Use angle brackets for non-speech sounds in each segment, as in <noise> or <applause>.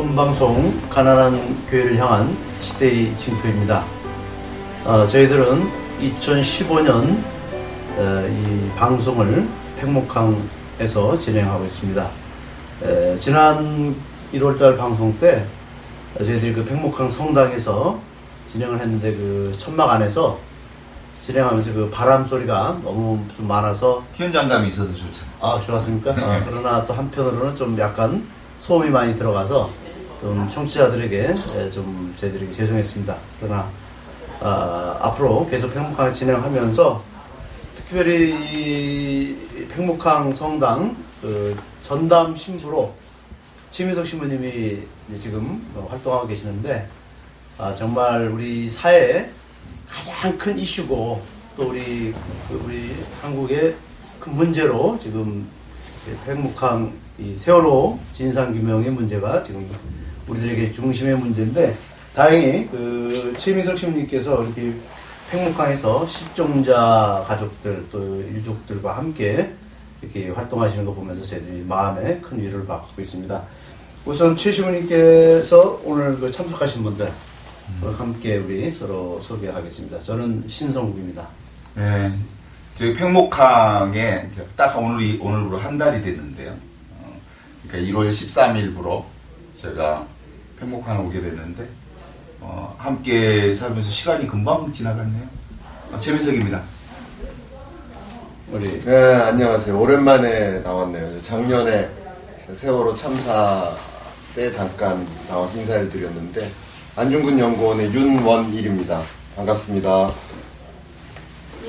본방송 가난한 교회를 향한 시대의 징표입니다. 어, 저희들은 2015년 어, 이 방송을 팽목항에서 진행하고 있습니다. 에, 지난 1월달 방송 때 저희들이 그 팽목항 성당에서 진행을 했는데 그 천막 안에서 진행하면서 그 바람 소리가 너무 좀 많아서 현장감이 있어서 좋잖아요. 아 좋았습니까? 아, 그러나 또 한편으로는 좀 약간 소음이 많이 들어가서 좀 청취자들에게 예, 좀 저희들에게 죄송했습니다. 그러나 아, 앞으로 계속 팽목항 진행하면서 특별히 이 팽목항 성당 그 전담 신부로 최민석 신부님이 지금 어, 활동하고 계시는데 아, 정말 우리 사회에 가장 큰 이슈고 또 우리 그 우리 한국의 큰 문제로 지금 팽목항 이 세월호 진상 규명의 문제가 지금 우리들에게 중심의 문제인데 다행히 그 최민석 신부님께서 이렇게 팽목항에서 실종자 가족들 또 유족들과 함께 이렇게 활동하시는 거 보면서 저희들이 마음에 큰 위로를 받고 있습니다. 우선 최 신부님께서 오늘 그 참석하신 분들 함께 우리 서로 소개하겠습니다. 저는 신성국입니다. 네. 저희 팽목항에 딱 오늘이, 오늘부로 한 달이 됐는데요. 어, 그러니까 1월 13일부로 제가 팽목항에 오게 됐는데, 어, 함께 살면서 시간이 금방 지나갔네요. 어, 최민석입니다. 우리 네, 안녕하세요. 오랜만에 나왔네요. 작년에 세월호 참사 때 잠깐 나와서 인사를 드렸는데, 안중근 연구원의 윤원일입니다. 반갑습니다.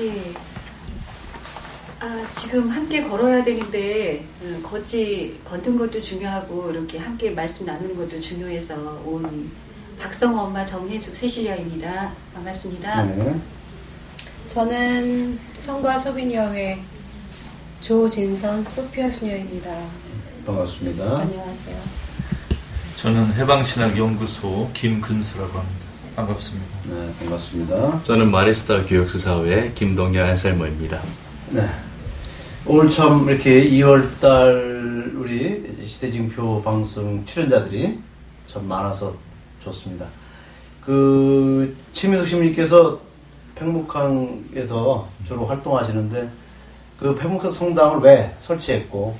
예. 아, 지금 함께 걸어야 되는데, 음, 걷지, 걷는 것도 중요하고, 이렇게 함께 말씀 나누는 것도 중요해서 온 박성호 엄마 정혜숙 세실야입니다. 반갑습니다. 네. 저는 성과 소비녀회 조진선 소피아 수녀입니다. 반갑습니다. 안녕하세요. 저는 해방신학연구소 김근수라고 합니다. 반갑습니다. 네, 반갑습니다. 저는 마리스타 교육수사회 김동현 한살모입니다. 네. 오늘 참 이렇게 2월달 우리 시대징표 방송 출연자들이 참 많아서 좋습니다. 그 최민석 신부님께서 팽목항에서 주로 활동하시는데 그 팽목항 성당을 왜 설치했고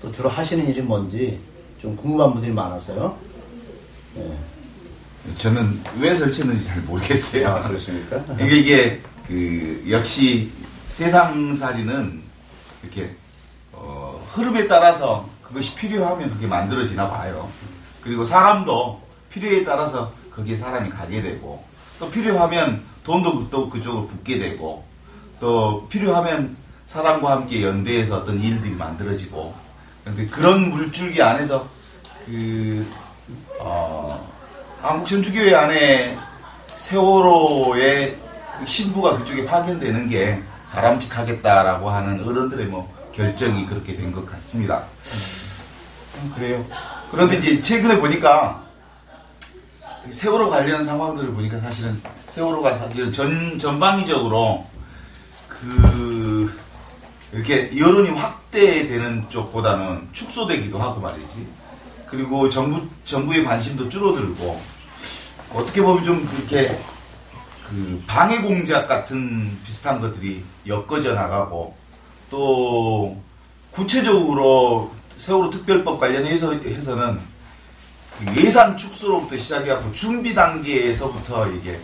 또 주로 하시는 일이 뭔지 좀 궁금한 분들이 많아서요. 네. 저는 왜 설치했는지 잘 모르겠어요. 아, 그렇습니까? 이게, 이게, 그, 역시 세상살이는 이렇게, 어, 흐름에 따라서 그것이 필요하면 그게 만들어지나 봐요. 그리고 사람도 필요에 따라서 거기에 사람이 가게 되고, 또 필요하면 돈도 또 그쪽으로 붓게 되고, 또 필요하면 사람과 함께 연대해서 어떤 일들이 만들어지고, 그런데 그런 물줄기 안에서 그, 어, 한국천주교회 안에 세월호의 그 신부가 그쪽에 파견되는 게 바람직하겠다라고 하는 어른들의 뭐 결정이 그렇게 된 것 같습니다. 음, 그래요. 그런데 이제 최근에 보니까 그 세월호 관련 상황들을 보니까 사실은 세월호가 사실은 전 전방위적으로 그 이렇게 여론이 확대되는 쪽보다는 축소되기도 하고 말이지. 그리고 정부 정부의 관심도 줄어들고 어떻게 보면 좀 그렇게 그 방해 공작 같은 비슷한 것들이 엮어져 나가고 또 구체적으로 세월호 특별법 관련해서 해서는 그 예산 축소로부터 시작해갖고 준비 단계에서부터 이게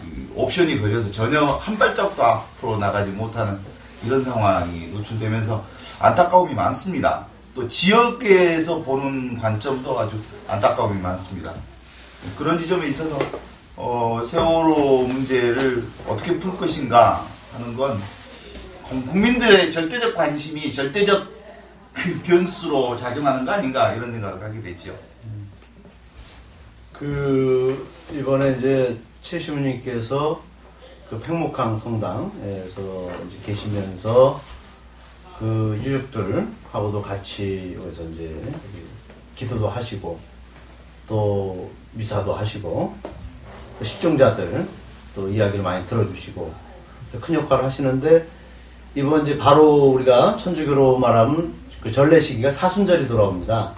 그 옵션이 걸려서 전혀 한 발짝도 앞으로 나가지 못하는 이런 상황이 노출되면서 안타까움이 많습니다. 또 지역에서 보는 관점도 아주 안타까움이 많습니다. 그런 지점에 있어서 어, 세월호 문제를 어떻게 풀 것인가 하는 건 국민들의 절대적 관심이 절대적 그 변수로 작용하는 거 아닌가 이런 생각을 하게 됐죠. 그 이번에 이제 최 시부님께서 그 팽목항 성당에서 계시면서 그 유족들하고도 같이 여기서 이제 기도도 하시고 또 미사도 하시고 그 실종자들 또 이야기를 많이 들어주시고 큰 역할을 하시는데 이번 이제 바로 우리가 천주교로 말하면 그 전래 시기가 사순절이 돌아옵니다.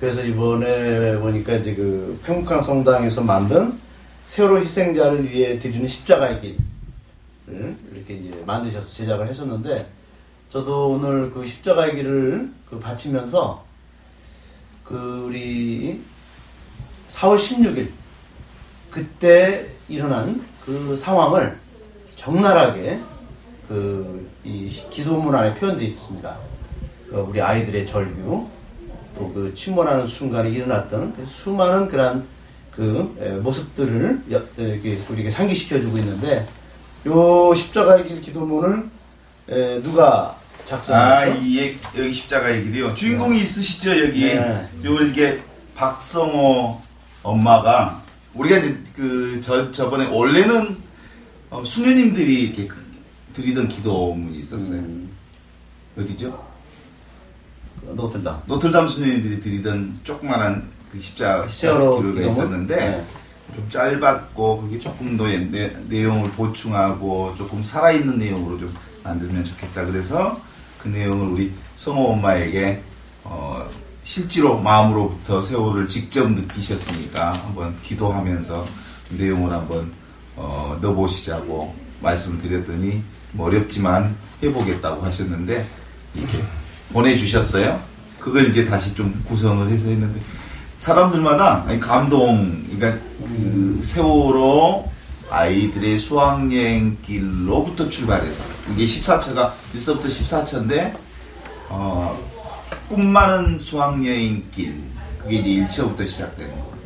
그래서 이번에 보니까 이제 그 평강 성당에서 만든 세월호 희생자를 위해 드리는 십자가의 길을 이렇게 이제 만드셔서 제작을 했었는데 저도 오늘 그 십자가의 길을 그 바치면서 그 우리 4월 16일 그때 일어난 그 상황을 적나라하게 그 이 기도문 안에 표현되어 있습니다. 그 우리 아이들의 절규, 또 그 침몰하는 순간에 일어났던 그 수많은 그런 그 에, 모습들을 여- 이렇게 우리에게 상기시켜주고 있는데 요 십자가의 길 기도문을 에, 누가 아, 작성했죠? 이 얘- 여기 십자가의 길이요. 주인공이 있으시죠, 여기. 네. 요 이게 박성호 엄마가 우리가 이제 그 저, 저번에 원래는 어, 수녀님들이 이렇게 그- 드리던 기도문이 있었어요. 음, 어디죠? 노틀담. 노틀담 수녀님들이 드리던 조그만한 그 기도가 기도문? 있었는데 네. 좀 짧았고 그게 조금 더 내, 내용을 보충하고 조금 살아있는 내용으로 좀 만들면 좋겠다 그래서 그 내용을 우리 성호 엄마에게 어, 실제로 마음으로부터 세월을 직접 느끼셨으니까 한번 기도하면서 그 내용을 한번 어, 넣어보시자고 말씀을 드렸더니 뭐 어렵지만 해보겠다고 하셨는데 이렇게 보내주셨어요. 그걸 이제 다시 좀 구성을 해서 했는데 사람들마다 감동, 그러니까 그 세월호 아이들의 수학여행길로부터 출발해서 이게 14차가 1서부터 14차인데 어, 꿈 많은 수학여행길 그게 이제 1차부터 시작되는 거예요.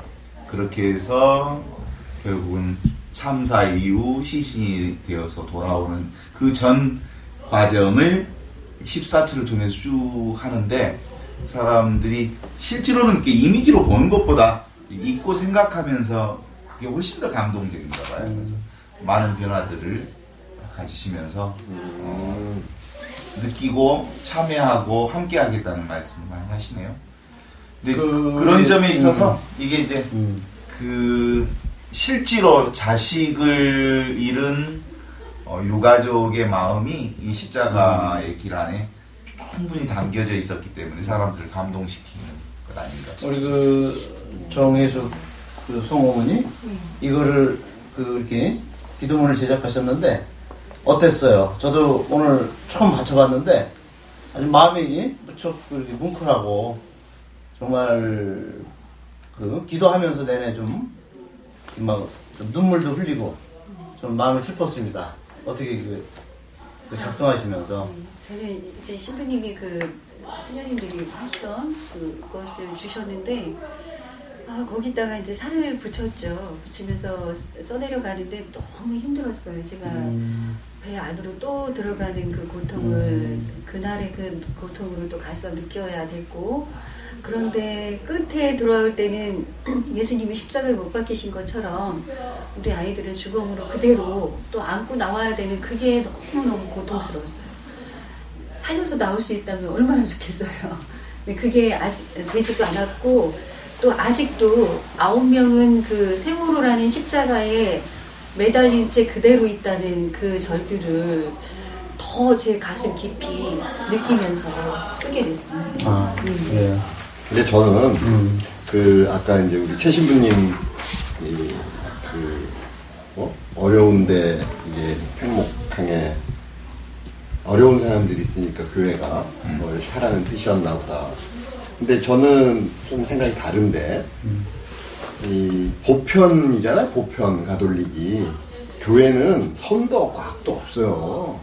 그렇게 해서 결국은 참사 이후 시신이 되어서 돌아오는 그 전 과정을 14차를 통해서 쭉 하는데 사람들이 실제로는 이렇게 이미지로 보는 것보다 잊고 생각하면서 그게 훨씬 더 감동적인가 봐요. 그래서 많은 변화들을 가지시면서 어, 느끼고 참여하고 함께 하겠다는 말씀을 많이 하시네요. 근데 그- 그, 런 점에 음. 있어서 이게 이제 음. 그 실제로 자식을 잃은 어, 유가족의 마음이 이 십자가의 길 안에 충분히 담겨져 있었기 때문에 사람들을 감동시키는 것 아닌가. 우리 그 정혜숙 그 성어머니 이거를 그 이렇게 기도문을 제작하셨는데 어땠어요? 저도 오늘 처음 받쳐봤는데 아주 마음이 무척 이렇게 뭉클하고 정말 그 기도하면서 내내 좀 막 좀 눈물도 흘리고 좀 마음이 슬펐습니다. 어떻게 그, 그 작성하시면서 저는 이제 신부님이 그 수녀님들이 하시던 그것을 주셨는데 아 거기다가 이제 살을 붙였죠. 붙이면서 써내려 가는데 너무 힘들었어요. 제가 음, 배 안으로 또 들어가는 그 고통을 그날의 그 고통으로 또 가서 느껴야 됐고 그런데 끝에 돌아올 때는 <clears throat> 예수님이 십자가에 못 박히신 것처럼 우리 아이들은 주검으로 그대로 또 안고 나와야 되는 그게 너무너무 고통스러웠어요. 살려서 나올 수 있다면 얼마나 좋겠어요. 근데 그게 아직 되지도 않았고 또 아직도 아홉 명은 그 세월호라는 십자가에 매달린 채 그대로 있다는 그 절규를 더 제 가슴 깊이 느끼면서 쓰게 됐습니다. 아, 음. 예. 근데 저는 음. 그 아까 이제 우리 최 신부님 이그 뭐 어려운데 이게 팽목항에 어려운 사람들이 있으니까 교회가 뭐 이렇게 하라는 뜻이었나 보다. 근데 저는 좀 생각이 다른데 이 보편이잖아요. 보편 가톨릭이 교회는 선도 없고 악도 없어요.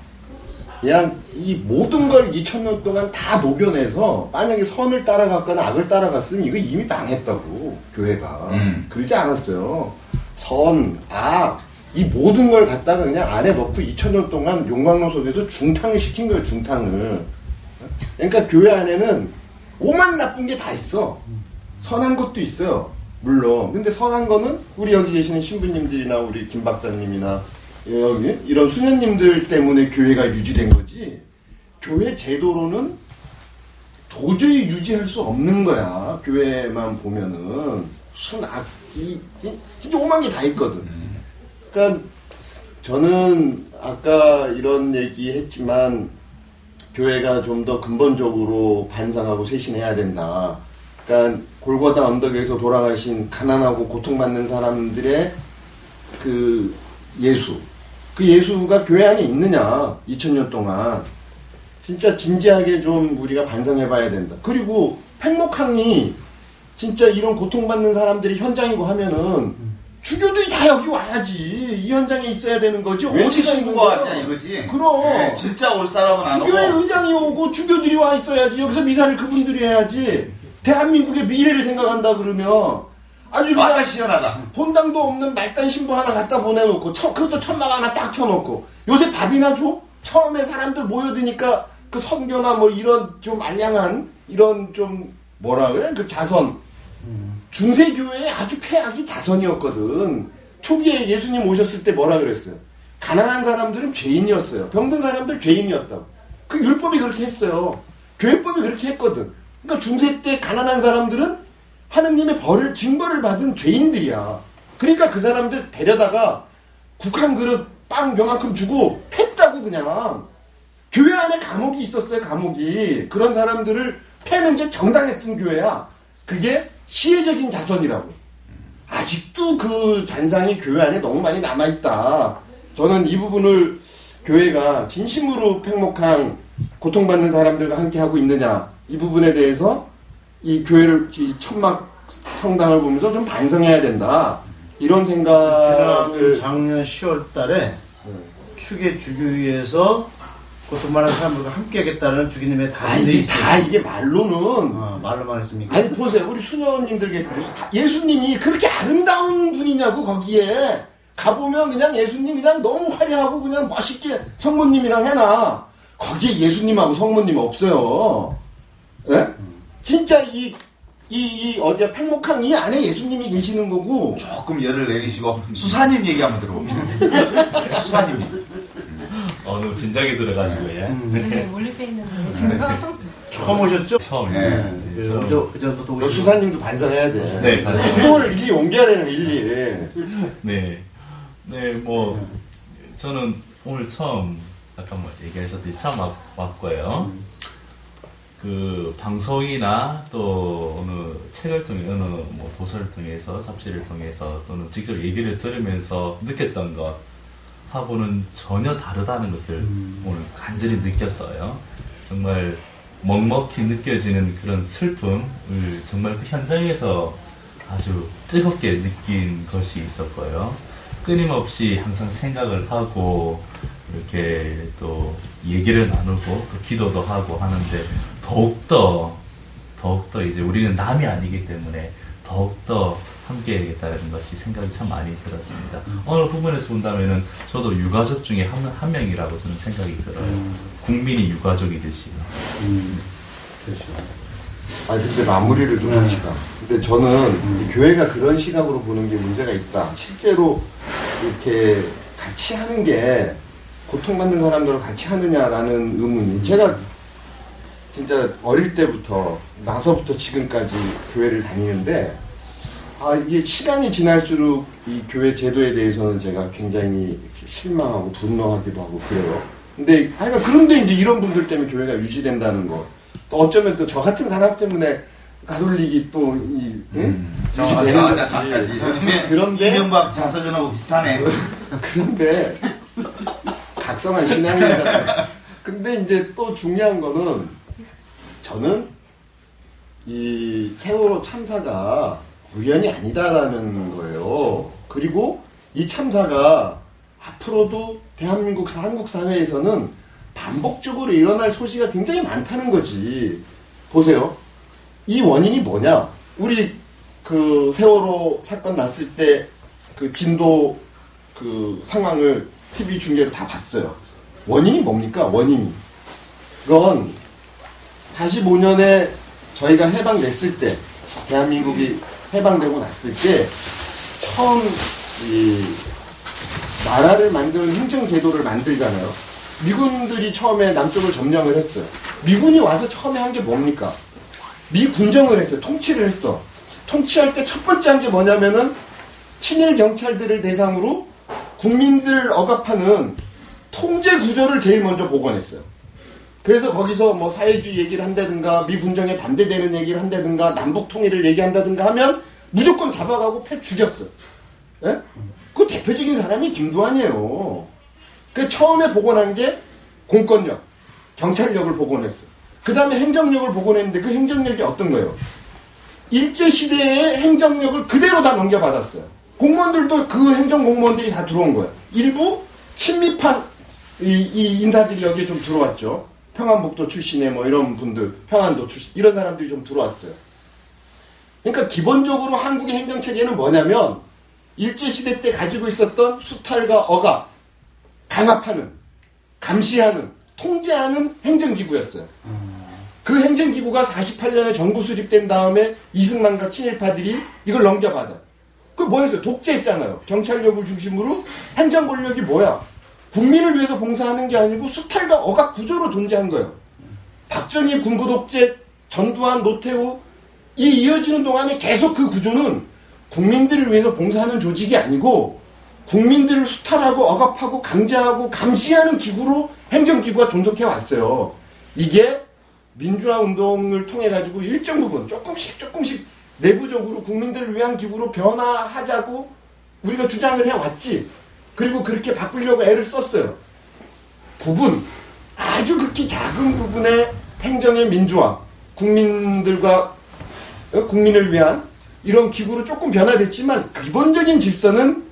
그냥 이 모든 걸 2000년 동안 다 녹여내서 만약에 선을 따라갔거나 악을 따라갔으면 이거 이미 망했다고 교회가 음. 그러지 않았어요. 선, 악, 이 모든 걸 갖다가 그냥 안에 넣고 2000년 동안 용광로 속에서 중탕을 시킨 거예요. 중탕을. 그러니까 교회 안에는 오만 나쁜 게 다 있어. 선한 것도 있어요. 물론. 근데 선한 거는 우리 여기 계시는 신부님들이나 우리 김 박사님이나 여기 이런 수녀님들 때문에 교회가 유지된 거지. 교회 제도로는 도저히 유지할 수 없는 거야. 교회만 보면은 순악이 진짜 오만 게다 있거든. 그러니까 저는 아까 이런 얘기 했지만 교회가 좀 더 근본적으로 반성하고 쇄신해야 된다. 그러니까 골고다 언덕에서 돌아가신 가난하고 고통받는 사람들의 그 예수. 그 예수가 교회 안에 있느냐, 2000년 동안. 진짜 진지하게 좀 우리가 반성해 봐야 된다. 그리고 팽목항이 진짜 이런 고통받는 사람들이 현장이고 하면은 주교들이 다 여기 와야지. 이 현장에 있어야 되는 거지. 어디가 있는 친구가 거야? 왔냐 이거지. 그럼. 네, 진짜 올 사람은 안 오고. 의장이 오고 주교들이 와 있어야지. 여기서 미사를 그분들이 해야지. 대한민국의 미래를 생각한다 그러면 아주 그냥 시원하다. 본당도 없는 말단 신부 하나 갖다 보내놓고 천, 그것도 천막 하나 딱 쳐놓고. 요새 밥이나 줘? 처음에 사람들 모여드니까 그 선교나 뭐 이런 좀 알량한 이런 좀 뭐라 그래? 그 자선. 중세교회의 아주 폐악이 자선이었거든. 초기에 예수님 오셨을 때 뭐라 그랬어요? 가난한 사람들은 죄인이었어요. 병든 사람들 죄인이었다고. 그 율법이 그렇게 했어요. 교회법이 그렇게 했거든 그러니까 중세 때 가난한 사람들은 하느님의 벌을 징벌을 받은 죄인들이야. 그러니까 그 사람들 데려다가 국한 그릇 빵 요만큼 주고 팼다고 그냥. 교회 안에 감옥이 있었어요, 감옥이. 그런 사람들을 패는 게 정당했던 교회야. 그게 시혜적인 자선이라고. 아직도 그 잔상이 교회 안에 너무 많이 남아있다. 저는 이 부분을 교회가 진심으로 팽목한 고통받는 사람들과 함께 하고 있느냐. 이 부분에 대해서 이 교회를 이 천막 성당을 보면서 좀 반성해야 된다. 이런 생각을 작년 10월 달에 축의 주교위에서 고통받는 사람들과 함께 하겠다는 주기님의 아 이게. 다 이게 말로는. 어, 말로만 했습니까? 아니 보세요. 우리 수녀님들 계시고 예수님이 그렇게 아름다운 분이냐고 거기에. 가보면 그냥 예수님 그냥 너무 화려하고 그냥 멋있게 성모님이랑 해놔. 거기에 예수님하고 성모님 없어요 예? 진짜 이 이, 이, 어디야, 팽목항 이 안에 예수님이 계시는 거고, 조금 열을 내리시고 수사님 얘기 한번 들어봅시다. <laughs> 수사님. 어, 너무 진작에 들어가지고, 예. 네, 몰입해 있는데 지금. 처음 오셨죠? 처음이에요. 네. 네. 네, 그, 처음. 저, 그 전부터 너 오시고. 수사님도 반성해야 돼. 네, 반성. 수도를 일일이 옮겨야 되는 일일이. 네. 네, 뭐, 저는 오늘 처음, 아까 뭐 얘기하셨듯이 처음 왔, 왔고요. 그, 방송이나 또 어느 책을 통해, 어느 뭐 도서를 통해서, 잡지를 통해서 또는 직접 얘기를 들으면서 느꼈던 것 하고는 전혀 다르다는 것을 오늘 간절히 느꼈어요. 정말 먹먹히 느껴지는 그런 슬픔을 정말 그 현장에서 아주 뜨겁게 느낀 것이 있었고요. 끊임없이 항상 생각을 하고 이렇게 또 얘기를 나누고 또 기도도 하고 하는데 더욱더 더욱더 이제 우리는 남이 아니기 때문에 더욱더 함께 해야겠다는 것이 생각이 참 많이 들었습니다. 어느 부분에서 본다면은 저도 유가족 중에 한, 한 명이라고 저는 생각이 들어요. 국민이 유가족이듯이. 음, 그렇죠. 아 근데 마무리를 좀 네. 합시다. 근데 저는 교회가 그런 시각으로 보는 게 문제가 있다. 실제로 이렇게 같이 하는 게 고통받는 사람들과 같이 하느냐라는 의문이 제가 진짜 어릴 때부터 나서부터 지금까지 교회를 다니는데 아 이게 시간이 지날수록 이 교회 제도에 대해서는 제가 굉장히 실망하고 분노하기도 하고 그래요. 근데 하여간 그런데 이제 이런 분들 때문에 교회가 유지된다는 거. 또 어쩌면 또 저 같은 사람 때문에 가톨릭이 또이 저, 유지되는 저, 저, 거지. 잠깐지. 요즘에 그런데 이명박 자서전하고 비슷하네. <laughs> 그런데 각성한 신앙입니다. 근데 이제 또 중요한 거는 저는 이 세월호 참사가 우연이 아니다라는 거예요. 그리고 이 참사가 앞으로도 대한민국 사- 한국 사회에서는 반복적으로 일어날 소지가 굉장히 많다는 거지. 보세요. 이 원인이 뭐냐? 우리 그 세월호 사건 났을 때 그 진도 그 상황을 TV 중계로 다 봤어요. 원인이 뭡니까? 원인이. 그건 45년에 저희가 해방됐을 때, 대한민국이 해방되고 났을 때, 처음 이 나라를 만드는 행정제도를 만들잖아요. 미군들이 처음에 남쪽을 점령을 했어요. 미군이 와서 처음에 한 게 뭡니까? 미군정을 했어요. 통치를 했어. 통치할 때 첫 번째 한 게 뭐냐면은 친일 경찰들을 대상으로 국민들을 억압하는 통제 구조를 제일 먼저 복원했어요. 그래서 거기서 뭐 사회주의 얘기를 한다든가 미분정에 반대되는 얘기를 한다든가 남북 통일을 얘기한다든가 하면 무조건 잡아가고 패 죽였어. 예? 그 대표적인 사람이 김두한이에요. 그 처음에 복원한 게 공권력, 경찰력을 복원했어. 그 다음에 행정력을 복원했는데 그 행정력이 어떤 거예요? 일제 시대의 행정력을 그대로 다 넘겨받았어요. 공무원들도 그 행정 공무원들이 다 들어온 거예요. 일부 친미파 이, 이 인사들이 여기에 좀 들어왔죠. 평안북도 출신의 뭐 이런 분들, 평안도 출신 이런 사람들이 좀 들어왔어요. 그러니까 기본적으로 한국의 행정 체계는 뭐냐면 일제 시대 때 가지고 있었던 수탈과 억압, 강압하는, 감시하는, 통제하는 행정기구였어요. 그 행정기구가 48년에 정부 수립된 다음에 이승만과 친일파들이 이걸 넘겨받아. 그 뭐였어요? 독재했잖아요. 경찰력을 중심으로 행정 권력이 뭐야? 국민을 위해서 봉사하는 게 아니고 수탈과 억압 구조로 존재한 거예요. 박정희 군부 독재, 전두환, 노태우 이 이어지는 동안에 계속 그 구조는 국민들을 위해서 봉사하는 조직이 아니고 국민들을 수탈하고 억압하고 강제하고 감시하는 기구로 행정기구가 존속해 왔어요. 이게 민주화 운동을 통해 가지고 일정 부분 조금씩 조금씩 내부적으로 국민들을 위한 기구로 변화하자고 우리가 주장을 해 왔지. 그리고 그렇게 바꾸려고 애를 썼어요. 부분 아주 극히 작은 부분의 행정의 민주화, 국민들과 어, 국민을 위한 이런 기구로 조금 변화됐지만 기본적인 질서는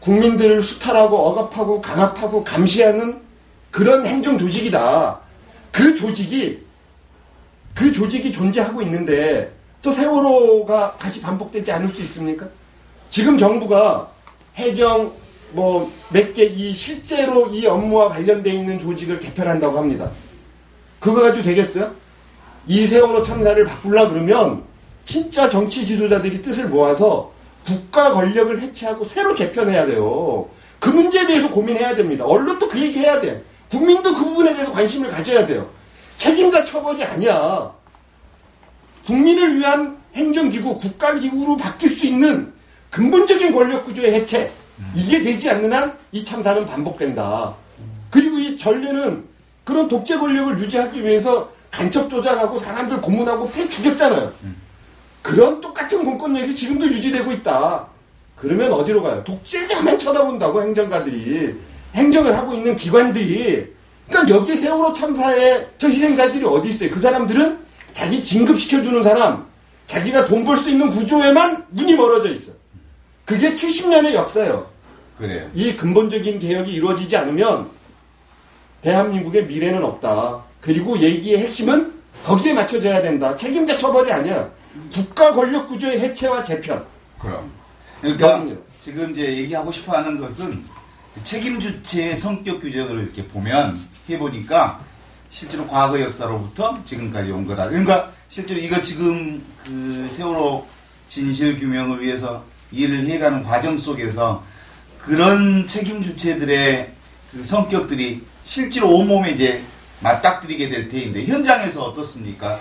국민들을 수탈하고 억압하고 강압하고 감시하는 그런 행정 조직이다. 그 조직이 그 조직이 존재하고 있는데 저 세월호가 다시 반복되지 않을 수 있습니까? 지금 정부가 해경 뭐 몇 개 이 실제로 이 업무와 관련돼 있는 조직을 개편한다고 합니다. 그거 가지고 되겠어요? 이 세월호 참사를 바꾸려 그러면 진짜 정치 지도자들이 뜻을 모아서 국가 권력을 해체하고 새로 재편해야 돼요. 그 문제에 대해서 고민해야 됩니다. 언론도 그 얘기 해야 돼. 국민도 그 부분에 대해서 관심을 가져야 돼요. 책임자 처벌이 아니야. 국민을 위한 행정기구, 국가기구로 바뀔 수 있는 근본적인 권력구조의 해체. 이게 되지 않는 한 이 참사는 반복된다. 그리고 이 전례는 그런 독재 권력을 유지하기 위해서 간첩 조작하고 사람들 고문하고 패 죽였잖아요. 그런 똑같은 공권력이 지금도 유지되고 있다. 그러면 어디로 가요? 독재자만 쳐다본다고 행정가들이 행정을 하고 있는 기관들이 그러니까 여기 세월호 참사에 저 희생자들이 어디 있어요? 그 사람들은 자기 진급시켜주는 사람, 자기가 돈 벌 수 있는 구조에만 눈이 멀어져 있어. 그게 70년의 역사예요. 그래요. 이 근본적인 개혁이 이루어지지 않으면 대한민국의 미래는 없다. 그리고 얘기의 핵심은 거기에 맞춰져야 된다. 책임자 처벌이 아니야. 국가 권력 구조의 해체와 재편. 그럼. 그러니까 그럼요. 지금 이제 얘기하고 싶어 하는 것은 책임 주체의 성격 규정을 이렇게 보면 해보니까 실제로 과거 역사로부터 지금까지 온 거다. 그러니까 실제로 이거 지금 그 세월호 진실 규명을 위해서 일을 해가는 과정 속에서 그런 책임 주체들의 그 성격들이 실제로 온몸에 이제 맞닥뜨리게 될 테인데 현장에서 어떻습니까?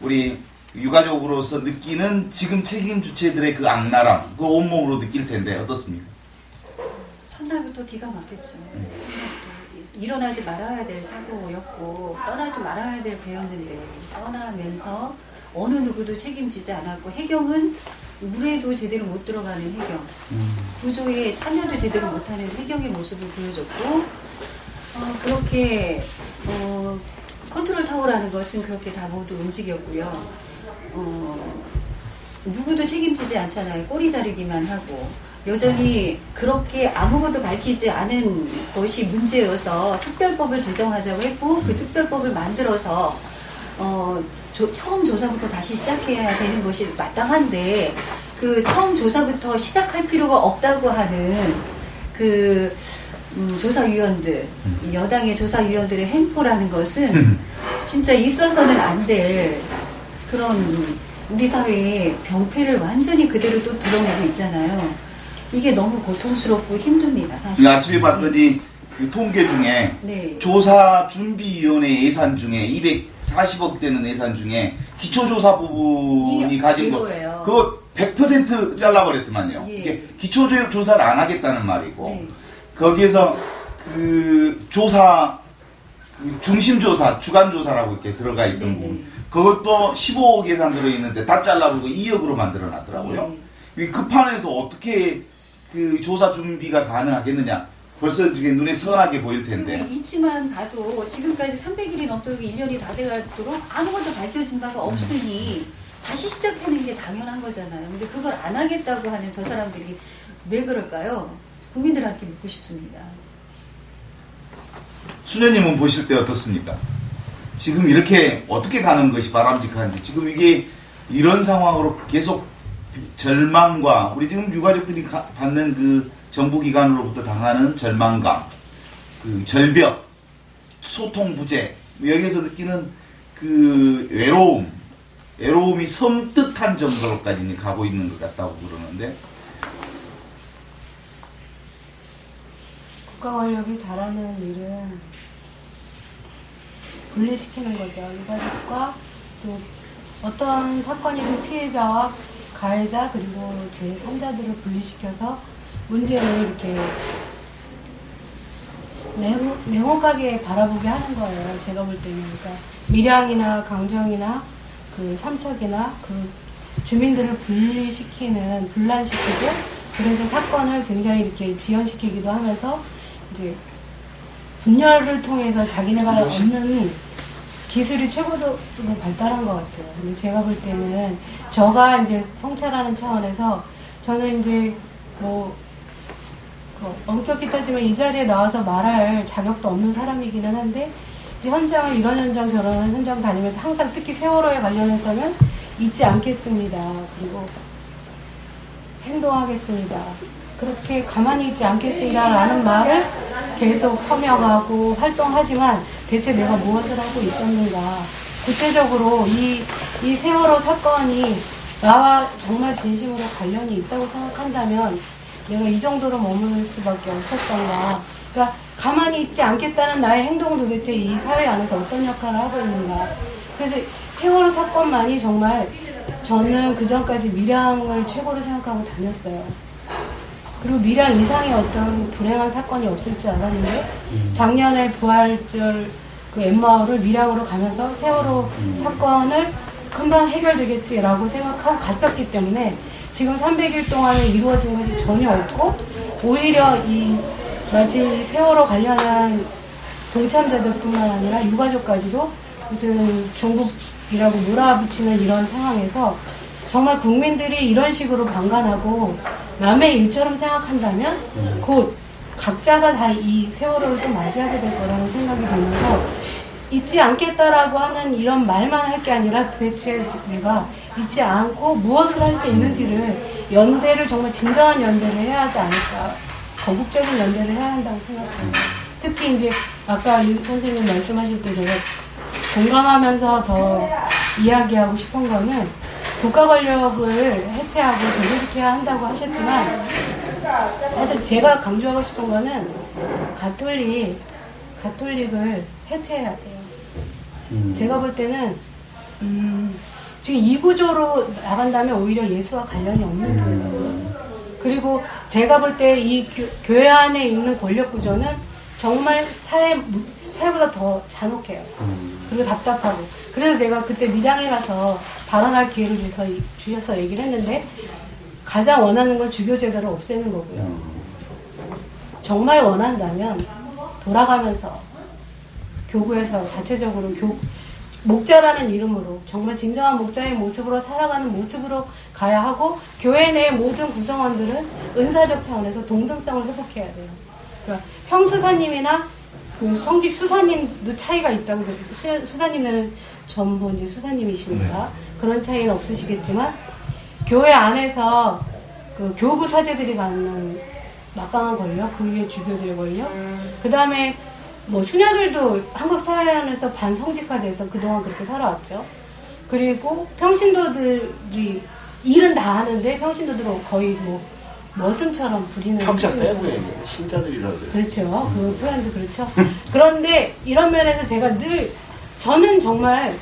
우리 유가족으로서 느끼는 지금 책임 주체들의 그 악랄함, 그 온몸으로 느낄 텐데 어떻습니까? 첫날부터 기가 막혔죠. 첫날부터 일어나지 말아야 될 사고였고 떠나지 말아야 될 배였는데 떠나면서 어느 누구도 책임지지 않았고 해경은 물에도 제대로 못 들어가는 해경 구조에 참여도 제대로 못하는 해경의 모습을 보여줬고 어, 그렇게 어, 컨트롤 타워라는 것은 그렇게 다 모두 움직였고요. 어, 누구도 책임지지 않잖아요. 꼬리 자르기만 하고. 여전히 그렇게 아무것도 밝히지 않은 것이 문제여서 특별법을 제정하자고 했고 그 특별법을 만들어서 어, 조- 처음 조사부터 다시 시작해야 되는 것이 마땅한데 그 처음 조사부터 시작할 필요가 없다고 하는 그 음, 조사위원들 이 여당의 조사위원들의 행포라는 것은 <laughs> 진짜 있어서는 안 될 그런 우리 사회의 병폐를 완전히 그대로 또 드러내고 있잖아요. 이게 너무 고통스럽고 힘듭니다, 사실. 제가 아침에 봤더니 그 통계 중에 네. 조사 준비위원회 예산 중에 240억 되는 예산 중에 기초조사 부분이 가진 거. 그거 100% 잘라버렸더만요. 예. 이게 기초조사를 안 하겠다는 말이고 네. 거기에서 그 조사 그 중심조사, 주간조사라고 이렇게 들어가 있던 네네. 부분. 그것도 15억 예산 들어있는데 다 잘라버리고 2억으로 만들어 놨더라고요. 네. 이 급한에서 어떻게 그 조사 준비가 가능하겠느냐. 벌써 이게 눈에 선하게 보일 텐데. 있지만 봐도 지금까지 300일이 넘도록 1년이 다 돼가도록 아무것도 밝혀진 바가 없으니 다시 시작하는 게 당연한 거잖아요. 근데 그걸 안 하겠다고 하는 저 사람들이 왜 그럴까요? 국민들한테 묻고 싶습니다. 수녀님은 보실 때 어떻습니까? 지금 이렇게 어떻게 가는 것이 바람직한지 지금 이게 이런 상황으로 계속 절망과 우리 지금 유가족들이 가- 받는 그 정부기관으로부터 당하는 절망감, 그 절벽, 소통 부재 여기서 느끼는 그 외로움, 외로움이 섬뜩한 정도로까지 가고 있는 것 같다고 그러는데 국가 권력이 잘하는 일은 분리시키는 거죠. 유가족과 또 어떤 사건이든 피해자와 가해자 그리고 제3자들을 분리시켜서 문제를 이렇게 냉, 냉혹하게 바라보게 하는 거예요. 제가 볼 때는. 그러니까 밀양이나 강정이나 그 삼척이나 그 주민들을 분리시키는, 분란시키고, 그래서 사건을 굉장히 이렇게 지연시키기도 하면서, 이제, 분열을 통해서 자기네가 없는 기술이 최고로 발달한 것 같아요. 근데 제가 볼 때는, 저가 이제 성찰하는 차원에서, 저는 이제, 뭐, 그 엄격히 따지면 이 자리에 나와서 말할 자격도 없는 사람이기는 한데 이제 현장을 이런 현장 저런 현장 다니면서 항상 특히 세월호에 관련해서는 잊지 않겠습니다. 그리고 행동하겠습니다. 그렇게 가만히 있지 않겠습니다라는 말을 계속 서명하고 활동하지만 대체 내가 무엇을 하고 있었는가. 구체적으로 이, 이 세월호 사건이 나와 정말 진심으로 관련이 있다고 생각한다면 내가 이 정도로 머무를 수밖에 없었던가. 그러니까 가만히 있지 않겠다는 나의 행동은 도대체 이 사회 안에서 어떤 역할을 하고 있는가. 그래서 세월호 사건만이 정말 저는 그 전까지 밀양을 최고로 생각하고 다녔어요. 그리고 밀양 이상의 어떤 불행한 사건이 없을 줄 알았는데 작년에 부활절 그 엠마오를 밀양으로 가면서 세월호 사건을 금방 해결되겠지라고 생각하고 갔었기 때문에 지금 300일 동안에 이루어진 것이 전혀 없고 오히려 이 마치 세월호 관련한 동참자들뿐만 아니라 유가족까지도 무슨 종국이라고 몰아붙이는 이런 상황에서 정말 국민들이 이런 식으로 방관하고 남의 일처럼 생각한다면 곧 각자가 다 이 세월호를 또 맞이하게 될 거라는 생각이 들면서 잊지 않겠다라고 하는 이런 말만 할 게 아니라 도대체 내가 잊지 않고 무엇을 할 수 있는지를 연대를 정말 진정한 연대를 해야 하지 않을까 거국적인 연대를 해야 한다고 생각해요. 특히 이제 아까 유 선생님 말씀하실 때 제가 공감하면서 더 이야기하고 싶은 거는 국가 권력을 해체하고 제도시켜야 한다고 하셨지만 사실 제가 강조하고 싶은 거는 가톨릭 가톨릭을 해체해야 돼요. 음. 제가 볼 때는 음, 지금 이 구조로 나간다면 오히려 예수와 관련이 없는 교회고요. 그리고 제가 볼 때 이 교회 안에 있는 권력 구조는 정말 사회 사회보다 더 잔혹해요. 그리고 답답하고. 그래서 제가 그때 밀양에 가서 발언할 기회를 주셔서, 주셔서 얘기를 했는데 가장 원하는 건 주교 제도를 없애는 거고요. 정말 원한다면 돌아가면서 교구에서 자체적으로 교, 목자라는 이름으로 정말 진정한 목자의 모습으로 살아가는 모습으로 가야 하고 교회 내 모든 구성원들은 은사적 차원에서 동등성을 회복해야 돼요. 그러니까 평수사님이나 그 성직 수사님도 차이가 있다고 수, 수사님들은 전부 이제 수사님이시니까 그런 차이는 없으시겠지만 교회 안에서 그 교구 사제들이 갖는 막강한 권력, 그 위에 주교들의 권력, 그 다음에 뭐 수녀들도 한국 사회 안에서 반성직화돼서 그동안 그렇게 살아왔죠. 그리고 평신도들이 일은 다 하는데 평신도들은 거의 뭐 머슴처럼 부리는 수준이죠. 빼고. 신자들이라고. 그렇죠. 그 표현도 그렇죠. <laughs> 그런데 이런 면에서 제가 늘 저는 정말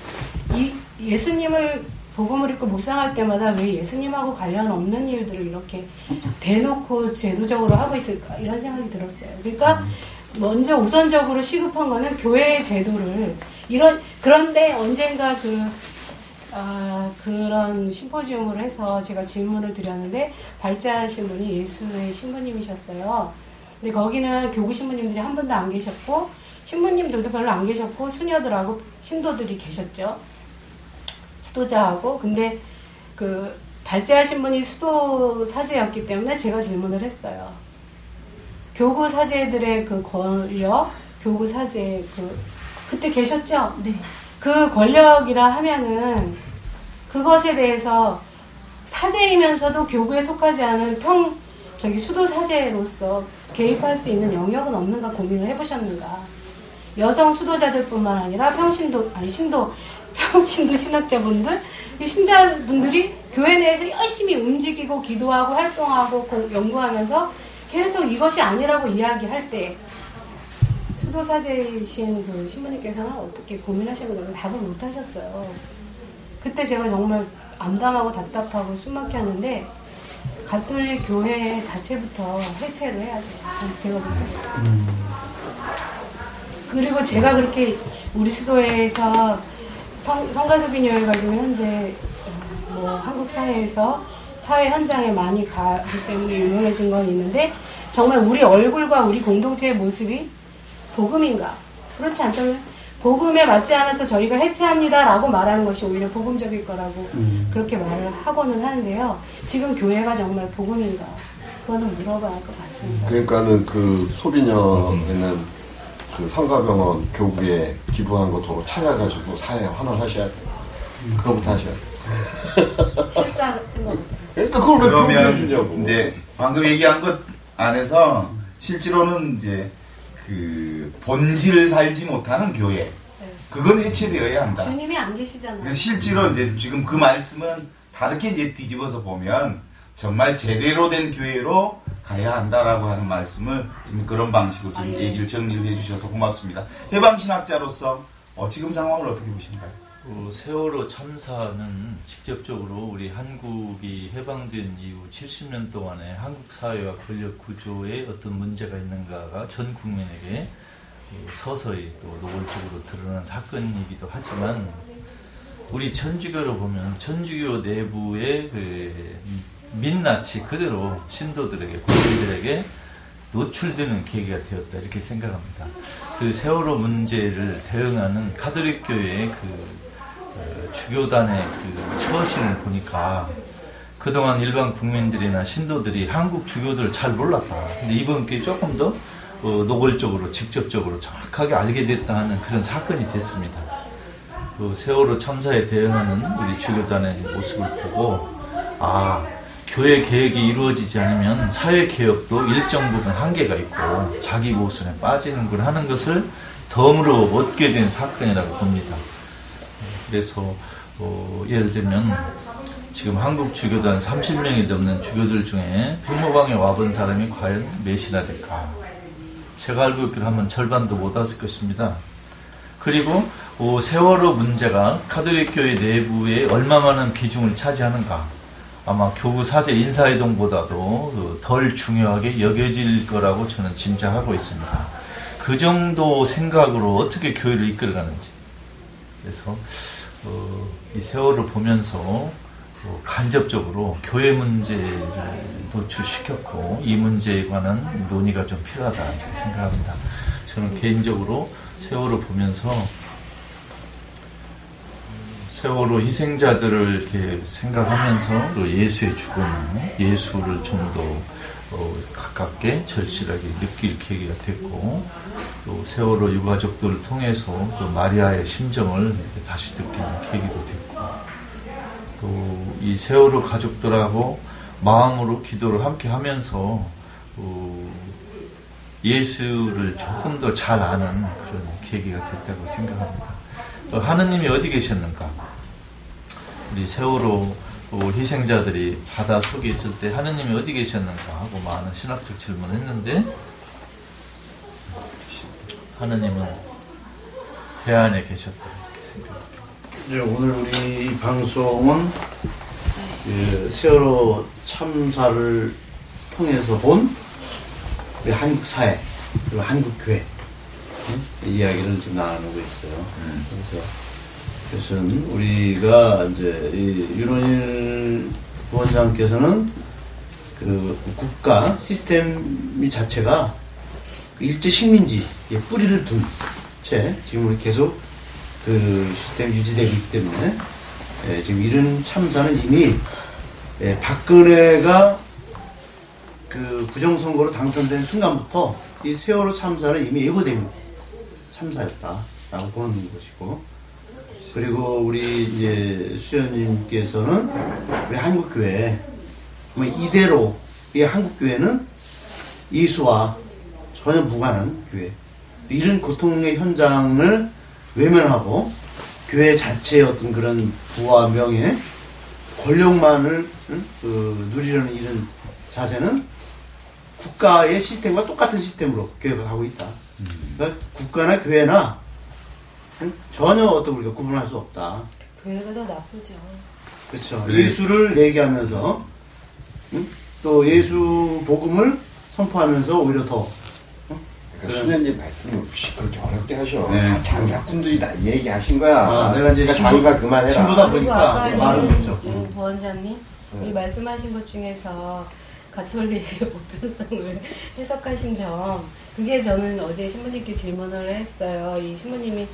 이 예수님을 복음을 읽고 묵상할 때마다 왜 예수님하고 관련 없는 일들을 이렇게 대놓고 제도적으로 하고 있을까 이런 생각이 들었어요. 그러니까 먼저 우선적으로 시급한 거는 교회의 제도를 이런 그런데 언젠가 그 아, 그런 심포지움을 해서 제가 질문을 드렸는데 발제하신 분이 예수의 신부님이셨어요. 근데 거기는 교구 신부님들이 한 분도 안 계셨고 신부님들도 별로 안 계셨고 수녀들하고 신도들이 계셨죠. 수도자하고 근데 그 발제하신 분이 수도 사제였기 때문에 제가 질문을 했어요. 교구 사제들의 그 권력, 교구 사제 그 그때 계셨죠? 네. 그 권력이라 하면은 그것에 대해서 사제이면서도 교구에 속하지 않은 평 저기 수도 사제로서 개입할 수 있는 영역은 없는가 고민을 해보셨는가? 여성 수도자들뿐만 아니라 평신도 아니 신도 <laughs> 평신도 신학자분들 이 신자분들이 교회 내에서 열심히 움직이고 기도하고 활동하고 공- 연구하면서 계속 이것이 아니라고 이야기할 때 수도 사제이신 그 신부님께서는 어떻게 고민하시는 걸 답을 못 하셨어요. 그때 제가 정말 암담하고 답답하고 숨막혔는데 가톨릭 교회 자체부터 해체를 해야 돼요. 전- 제가 볼 때. 그리고 제가 그렇게 우리 수도에서 성, 성가섭인여회가 지금 현재 어, 뭐 한국 사회에서 사회 현장에 많이 가기 때문에 유명해진 건 있는데 정말 우리 얼굴과 우리 공동체의 모습이 복음인가? 그렇지 않다면 복음에 맞지 않아서 저희가 해체합니다라고 말하는 것이 오히려 복음적일 거라고 그렇게 말을 하고는 하는데요. 지금 교회가 정말 복음인가? 그거는 물어봐야 할 것 같습니다. 그러니까는 그 소비녀에는 그 성가병원 교구에 기부한 거 도로 찾아가지고 사회에 환원하셔야 돼요. 그거부터 하셔야 돼요. 실수한 것. 그러니까 그걸 왜 그러면 표기해주냐고. 이제 방금 얘기한 것 안에서 실제로는 이제 그 본질 살지 못하는 교회 그건 해체되어야 한다. 주님이 안 계시잖아요. 실제로 이제 지금 그 말씀은 다르게 이제 뒤집어서 보면 정말 제대로 된 교회로 가야 한다라고 하는 말씀을 지금 그런 방식으로 좀 아, 예. 얘기를 정리를 해주셔서 고맙습니다. 해방신학자로서 어, 지금 상황을 어떻게 보시는가요? 그 세월호 참사는 직접적으로 우리 한국이 해방된 이후 70년 동안에 한국 사회와 권력 구조에 어떤 문제가 있는가가 전 국민에게 그 서서히 또 노골적으로 드러난 사건이기도 하지만 우리 천주교로 보면 천주교 내부의 그 민낯이 그대로 신도들에게 국민들에게 노출되는 계기가 되었다 이렇게 생각합니다. 그 세월호 문제를 대응하는 가톨릭 교회의 그 어, 주교단의 그 처신을 보니까 그동안 일반 국민들이나 신도들이 한국 주교들을 잘 몰랐다. 근데 이번 기회에 조금 더 어, 노골적으로 직접적으로 정확하게 알게 됐다 하는 그런 사건이 됐습니다. 그 세월호 참사에 대응하는 우리 주교단의 모습을 보고 아 교회 개혁이 이루어지지 않으면 사회 개혁도 일정 부분 한계가 있고 자기 모순에 빠지는군 하는 것을 덤으로 얻게 된 사건이라고 봅니다. 그래서 어, 예를 들면 지금 한국 주교단 30명이 넘는 주교들 중에 팽모방에 와본 사람이 과연 몇이나 될까? 제가 알고 있기로 하면 절반도 못 왔을 것입니다. 그리고 어, 세월호 문제가 카톨릭 교회 내부에 얼마만한 비중을 차지하는가? 아마 교구 사제 인사이동보다도 그덜 중요하게 여겨질 거라고 저는 짐작하고 있습니다. 그 정도 생각으로 어떻게 교회를 이끌어가는지. 그래서 어, 이 세월을 보면서 어, 간접적으로 교회 문제를 노출시켰고 이 문제에 관한 논의가 좀 필요하다 이렇게 생각합니다. 저는 개인적으로 세월을 보면서 세월호 희생자들을 이렇게 생각하면서 그 예수의 죽음, 예수를 좀더 어, 가깝게 절실하게 느낄 계기가 됐고 또 세월호 유가족들을 통해서 그 마리아의 심정을 다시 느끼는 계기도 됐고 또 이 세월호 가족들하고 마음으로 기도를 함께 하면서 어, 예수를 조금 더 잘 아는 그런 계기가 됐다고 생각합니다. 어, 하느님이 어디 계셨는가? 우리 세월호 어, 희생자들이 바다 속에 있을 때 하느님이 어디 계셨는가 하고 많은 신학적 질문을 했는데 하느님은 배 안에 계셨다 이렇게 생각합니다. 이제 오늘 우리 이 방송은 그 세월호 참사를 통해서 본 우리 한국 사회 그리고 한국 교회 응? 이야기를 좀 나누고 있어요. 음. 그래서 그 것은 우리가 이제 이 윤원일 부원장께서는 그 국가 시스템 자체가 일제 식민지에 뿌리를 둔 채 지금 우리 계속 그 시스템 유지되고 있기 때문에 예, 지금 이런 참사는 이미 예, 박근혜가 그 부정선거로 당선된 순간부터 이 세월호 참사는 이미 예고된 참사였다라고 보는 것이고 그리고 우리 이제 수현님께서는 우리 한국교회 이대로 이 한국교회는 이수와 전혀 무관한 교회 이런 고통의 현장을 외면하고 교회 자체의 어떤 그런 부와 명예 권력만을 응? 그 누리려는 이런 자세는 국가의 시스템과 똑같은 시스템으로 교회가 가고 있다. 그러니까 국가나 교회나 응? 전혀 어떤 우리가 구분할 수 없다. 교회가 더 나쁘죠. 그렇죠. 네. 예수를 얘기하면서 응? 또 예수 복음을 선포하면서 오히려 더 그러니까 수녀님 말씀을 혹시 그렇게 어렵게 하셔. 네. 다 장사꾼들이 다이 얘기 하신 거야. 아, 내가 이제 그러니까 신부- 장사 그만해라. 신부다 보니까 말은 이, 그렇죠. 이 부원장님 네. 이 말씀하신 것 중에서 가톨릭의 <laughs> 보편성을 해석하신 점 그게 저는 어제 신부님께 질문을 했어요. 이 신부님이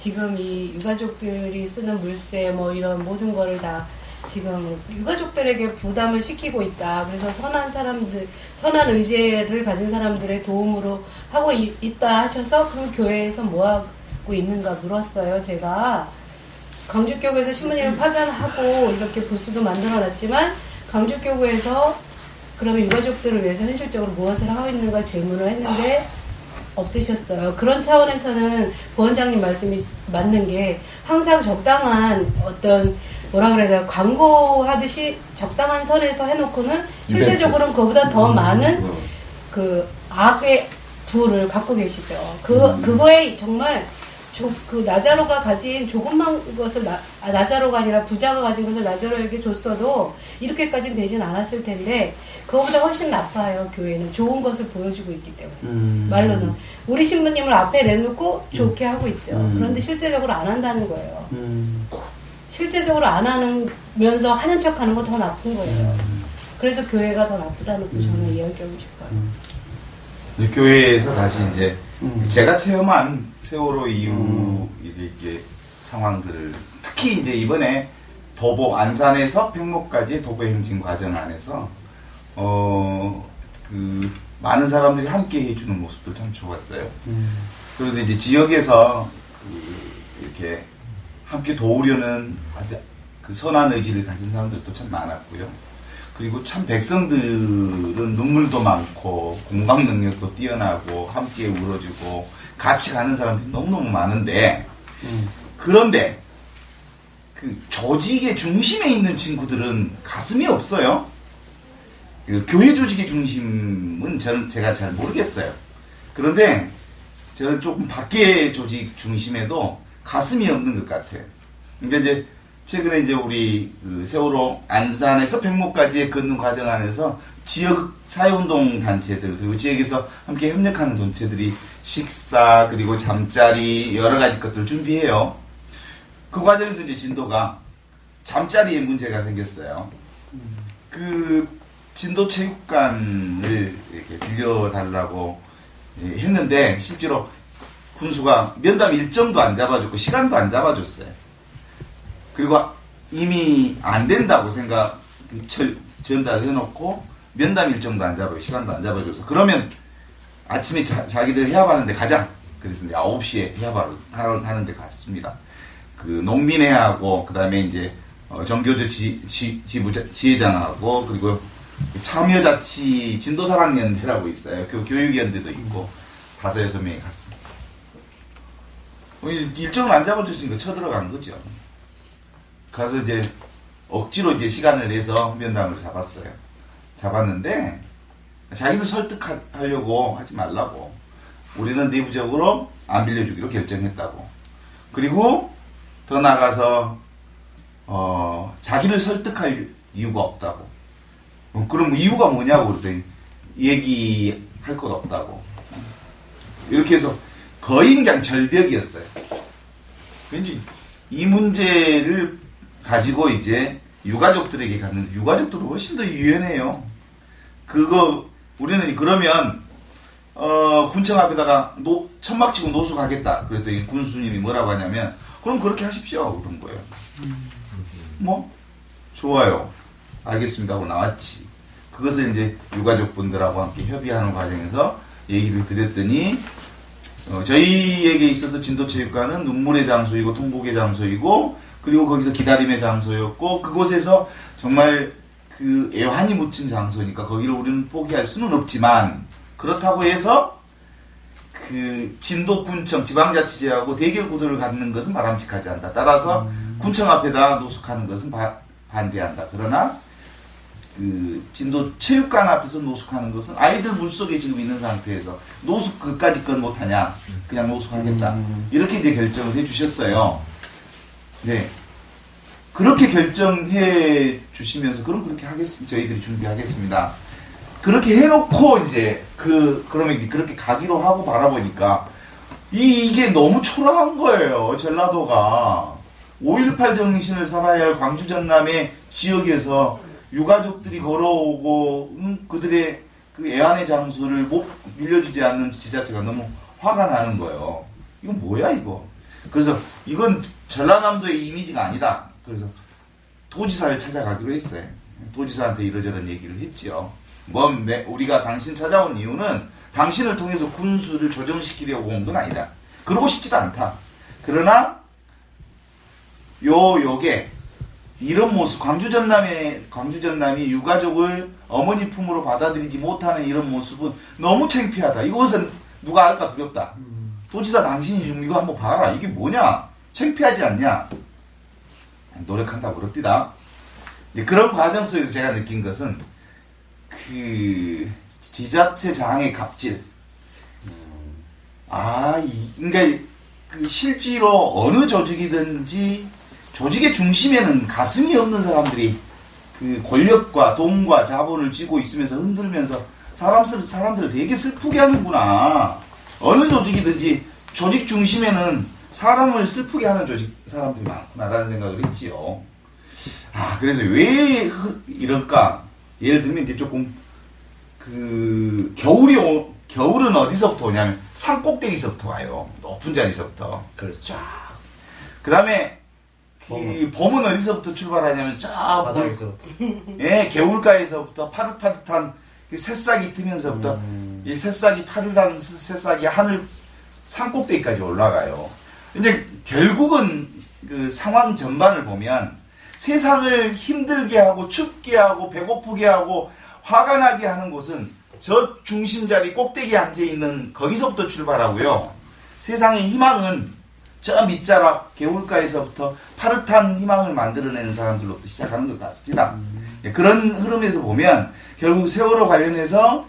지금 이 유가족들이 쓰는 물세 뭐 이런 모든 거를 다 지금 유가족들에게 부담을 시키고 있다. 그래서 선한 사람들, 선한 의지를 가진 사람들의 도움으로 하고 이- 있다 하셔서 그럼 교회에서 뭐 하고 있는가 물었어요. 제가 강주교구에서 신부님을 파견하고 이렇게 부스도 만들어놨지만 강주교구에서 그러면 유가족들을 위해서 현실적으로 무엇을 하고 있는가 질문을 했는데 없으셨어요. 그런 차원에서는 부원장님 말씀이 맞는 게 항상 적당한 어떤 뭐라 그래야 되나 광고하듯이 적당한 선에서 해놓고는 실제적으로는 그보다 더 많은 음. 그 악의 부를 갖고 계시죠. 그 그거에 정말 조, 그 나자로가 가진 조금만 것을 나, 아, 나자로가 아니라 부자가 가진 것을 나자로에게 줬어도 이렇게까지는 되진 않았을 텐데 그거보다 훨씬 나빠요. 교회는 좋은 것을 보여주고 있기 때문에 음. 말로는 우리 신부님을 앞에 내놓고 좋게 하고 있죠. 음. 그런데 실제적으로 안 한다는 거예요. 음. 실제적으로 안 하면서 하는 척하는 거더 나쁜 거예요. 음. 그래서 교회가 더 나쁘다는 거 저는 이야기하고 싶어요. 교회에서 다시 이제 음. 제가 체험한 세월호 이후 음. 이게, 이게 상황들을 특히 이제 이번에 도보 안산에서 팽목까지 도보 행진 과정 안에서 어 그 많은 사람들이 함께 해주는 모습도 참 좋았어요. 음. 그래서 이제 지역에서 그 이렇게 함께 도우려는 아주 그 선한 의지를 가진 사람들도 참 많았고요. 그리고 참 백성들은 눈물도 많고 공감 능력도 뛰어나고 함께 울어주고 같이 가는 사람들이 너무너무 많은데 음. 그런데 그 조직의 중심에 있는 친구들은 가슴이 없어요. 그 교회 조직의 중심은 저는 제가 잘 모르겠어요. 그런데 저는 조금 밖의 조직 중심에도 가슴이 없는 것 같아요. 그러니까 이제 최근에 이제 우리 그 세월호 안산에서 백목까지의 걷는 과정 안에서 지역 사회운동 단체들 그리고 지역에서 함께 협력하는 단체들이 식사 그리고 잠자리 여러 가지 것들을 준비해요. 그 과정에서 이제 진도가 잠자리에 문제가 생겼어요. 그 진도 체육관을 이렇게 빌려달라고 예, 했는데 실제로 군수가 면담 일정도 안 잡아줬고 시간도 안 잡아줬어요. 그리고 이미 안 된다고 생각 그 철, 전달을 해놓고 면담 일정도 안 잡아요. 시간도 안 잡아줘서 그러면 아침에 자, 자기들 해압하는데 가자. 그래서 이제 9시에 해압하러 하러- 하는데 갔습니다. 그 농민회하고 그다음에 이제 어, 정교조 지, 지, 지부자, 지회장하고 그리고 참여자치 진도사랑연대라고 있어요. 그 교육위원회도 있고 다섯 여섯 명이 갔습니다. 어, 일- 일정을 안 잡아줬으니까 쳐들어간 거죠. 가서 이제 억지로 이제 시간을 내서 면담을 잡았어요. 잡았는데 자기들 설득하려고 하지 말라고 우리는 내부적으로 안 빌려주기로 결정했다고. 그리고 더 나가서 어, 자기를 설득할 이유가 없다고. 어, 그럼 이유가 뭐냐고 그랬더니 얘기할 것 없다고. 이렇게 해서 거의 그냥 절벽이었어요. 왠지 이 문제를 가지고 이제 유가족들에게 갔는데 유가족들은 훨씬 더 유연해요. 그거 우리는 그러면 어, 군청 앞에다가 노, 천막 치고 노숙하겠다. 그랬더니 군수님이 뭐라고 하냐면 그럼 그렇게 하십시오. 그런 거예요. 뭐 좋아요. 알겠습니다 하고 나왔지. 그것을 이제 유가족 분들하고 함께 협의하는 과정에서 얘기를 드렸더니 어, 저희에게 있어서 진도체육관은 눈물의 장소이고 통곡의 장소이고 그리고 거기서 기다림의 장소였고 그곳에서 정말 그 애환이 묻힌 장소니까 거기를 우리는 포기할 수는 없지만 그렇다고 해서 그 진도군청 지방자치제하고 대결 구도를 갖는 것은 바람직하지 않다. 따라서 군청 앞에다 노숙하는 것은 바- 반대한다. 그러나 그 진도 체육관 앞에서 노숙하는 것은 아이들 물속에 지금 있는 상태에서 노숙 그까지 건 못하냐 그냥 노숙하겠다 이렇게 이제 결정을 해주셨어요. 네 그렇게 결정해 주시면서 그럼 그렇게 하겠습니다. 저희들이 준비하겠습니다. 그렇게 해놓고 이제 그 그러면 이제 그렇게 가기로 하고 바라보니까 이 이게 너무 초라한 거예요. 전라도가 5.18 정신을 살아야 할 광주 전남의 지역에서 유가족들이 걸어오고 음, 그들의 그 애환의 장소를 못 밀려주지 않는 지자체가 너무 화가 나는 거예요. 이거 뭐야 이거? 그래서 이건 전라남도의 이미지가 아니다. 그래서 도지사를 찾아가기로 했어요. 도지사한테 이러저런 얘기를 했지요. 뭐 내- 우리가 당신 찾아온 이유는 당신을 통해서 군수를 조정시키려고 온 건 아니다. 그러고 싶지도 않다. 그러나 요 요게 이런 모습 광주 전남의 광주 전남이 유가족을 어머니 품으로 받아들이지 못하는 이런 모습은 너무 창피하다. 이것은 누가 알까 두렵다. 도지사 당신이 좀 이거 한번 봐라. 이게 뭐냐? 창피하지 않냐? 노력한다고 그럽디다. 그런 과정 속에서 제가 느낀 것은 그 지자체 장의 갑질. 아, 이, 그러니까 그 실제로 어느 조직이든지 조직의 중심에는 가슴이 없는 사람들이 그 권력과 돈과 자본을 쥐고 있으면서 흔들면서 사람, 사람들을 되게 슬프게 하는구나. 어느 조직이든지 조직 중심에는 사람을 슬프게 하는 조직, 사람들이 많구나라는 생각을 했지요. 아, 그래서 왜 흐- 이럴까? 예를 들면 이제 조금 그 겨울이 오, 겨울은 어디서부터 오냐면 산 꼭대기서부터 와요. 높은 자리서부터. 그렇죠. 그 다음에 그 봄은. 봄은 어디서부터 출발하냐면 저 물- 바닥에서부터. <laughs> 예, 개울가에서부터 파릇파릇한 그 새싹이 트면서부터 음. 이 새싹이 새- 새싹이 하늘 산 꼭대기까지 올라가요. 근데 결국은 그 상황 전반을 보면 세상을 힘들게 하고 춥게 하고 배고프게 하고 화가 나게 하는 곳은 저 중심 자리 꼭대기에 앉아 있는 거기서부터 출발하고요. 세상의 희망은 저 밑자락 개울가에서부터 파릇한 희망을 만들어내는 사람들로부터 시작하는 것 같습니다. 예, 그런 흐름에서 보면 결국 세월호 관련해서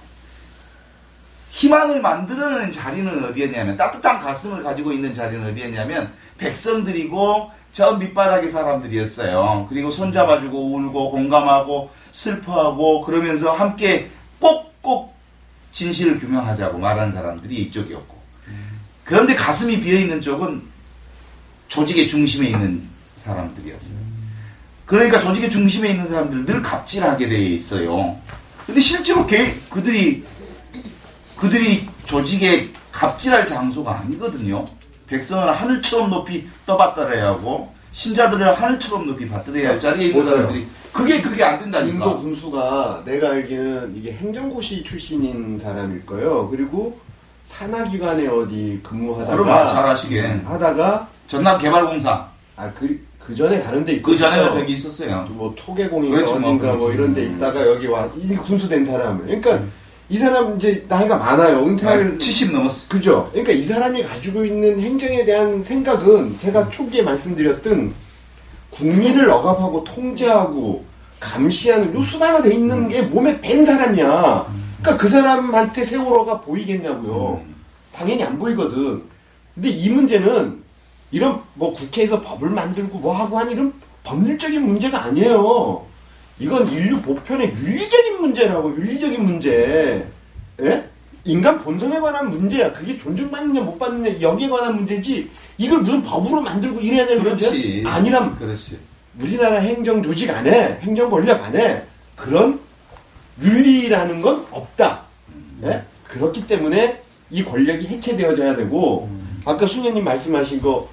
희망을 만들어내는 자리는 어디였냐면 따뜻한 가슴을 가지고 있는 자리는 어디였냐면 백성들이고 저 밑바닥의 사람들이었어요. 그리고 손잡아주고 울고 공감하고 슬퍼하고 그러면서 함께 꼭꼭 진실을 규명하자고 말하는 사람들이 이쪽이었고 그런데 가슴이 비어있는 쪽은 조직의 중심에 있는 사람들이었어요. 그러니까 조직의 중심에 있는 사람들은 늘 갑질하게 돼 있어요. 근데 실제로 걔, 그들이 그들이 조직에 갑질할 장소가 아니거든요. 백성을 하늘처럼 높이 떠받들어야 하고 신자들을 하늘처럼 높이 받들어야 할 자리에 있는. 사람들이 그게 그게 안 된다니까. 진도 군수가 내가 알기는 이게 행정고시 출신인 사람일 거예요. 그리고 산하기관에 어디 근무하다가 그럼 아, 잘하시게. 하다가 전남 개발공사 아그 그 전에 다른 데 있었어요. 그 전에는 저기 있었어요. 뭐 토계공인가 그렇죠, 뭐 어딘가 뭐 그렇죠. 이런 데 있다가 여기 와이 군수된 사람을. 그러니까 이 사람 이제 나이가 많아요. 은퇴할 70 넘었어. 그죠? 그러니까 이 사람이 가지고 있는 행정에 대한 생각은 제가 초기에 말씀드렸던 국민을 억압하고 통제하고 감시하는 요 수단화 돼 있는 게 몸에 밴 사람이야. 그러니까 그 사람한테 세월호가 보이겠냐고요. 당연히 안 보이거든. 근데 이 문제는 이런 뭐 국회에서 법을 만들고 뭐 하고 하는 이런 법률적인 문제가 아니에요. 이건 인류 보편의 윤리적인 문제라고 윤리적인 문제. 예? 인간 본성에 관한 문제야. 그게 존중받느냐 못 받느냐 여기에 관한 문제지. 이걸 무슨 법으로 만들고 이래야 되는 그렇지. 문제 아니란 그렇지. 우리나라 행정 조직 안에 행정 권력 안에 그런 윤리라는 건 없다. 예? 그렇기 때문에 이 권력이 해체되어져야 되고 아까 수녀님 말씀하신 거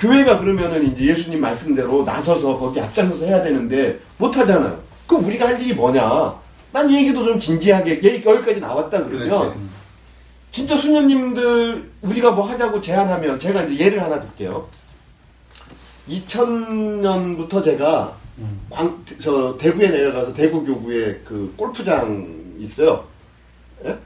교회가 그러면은 이제 예수님 말씀대로 나서서 거기 앞장서서 해야 되는데 못 하잖아요. 그 우리가 할 일이 뭐냐? 난 이 얘기도 좀 진지하게 여기까지 나왔다 그러면 그렇지. 진짜 수녀님들 우리가 뭐 하자고 제안하면 제가 이제 예를 하나 들게요. 2000년부터 제가 광, 저 대구에 내려가서 대구 교구에 그 골프장 있어요. 예?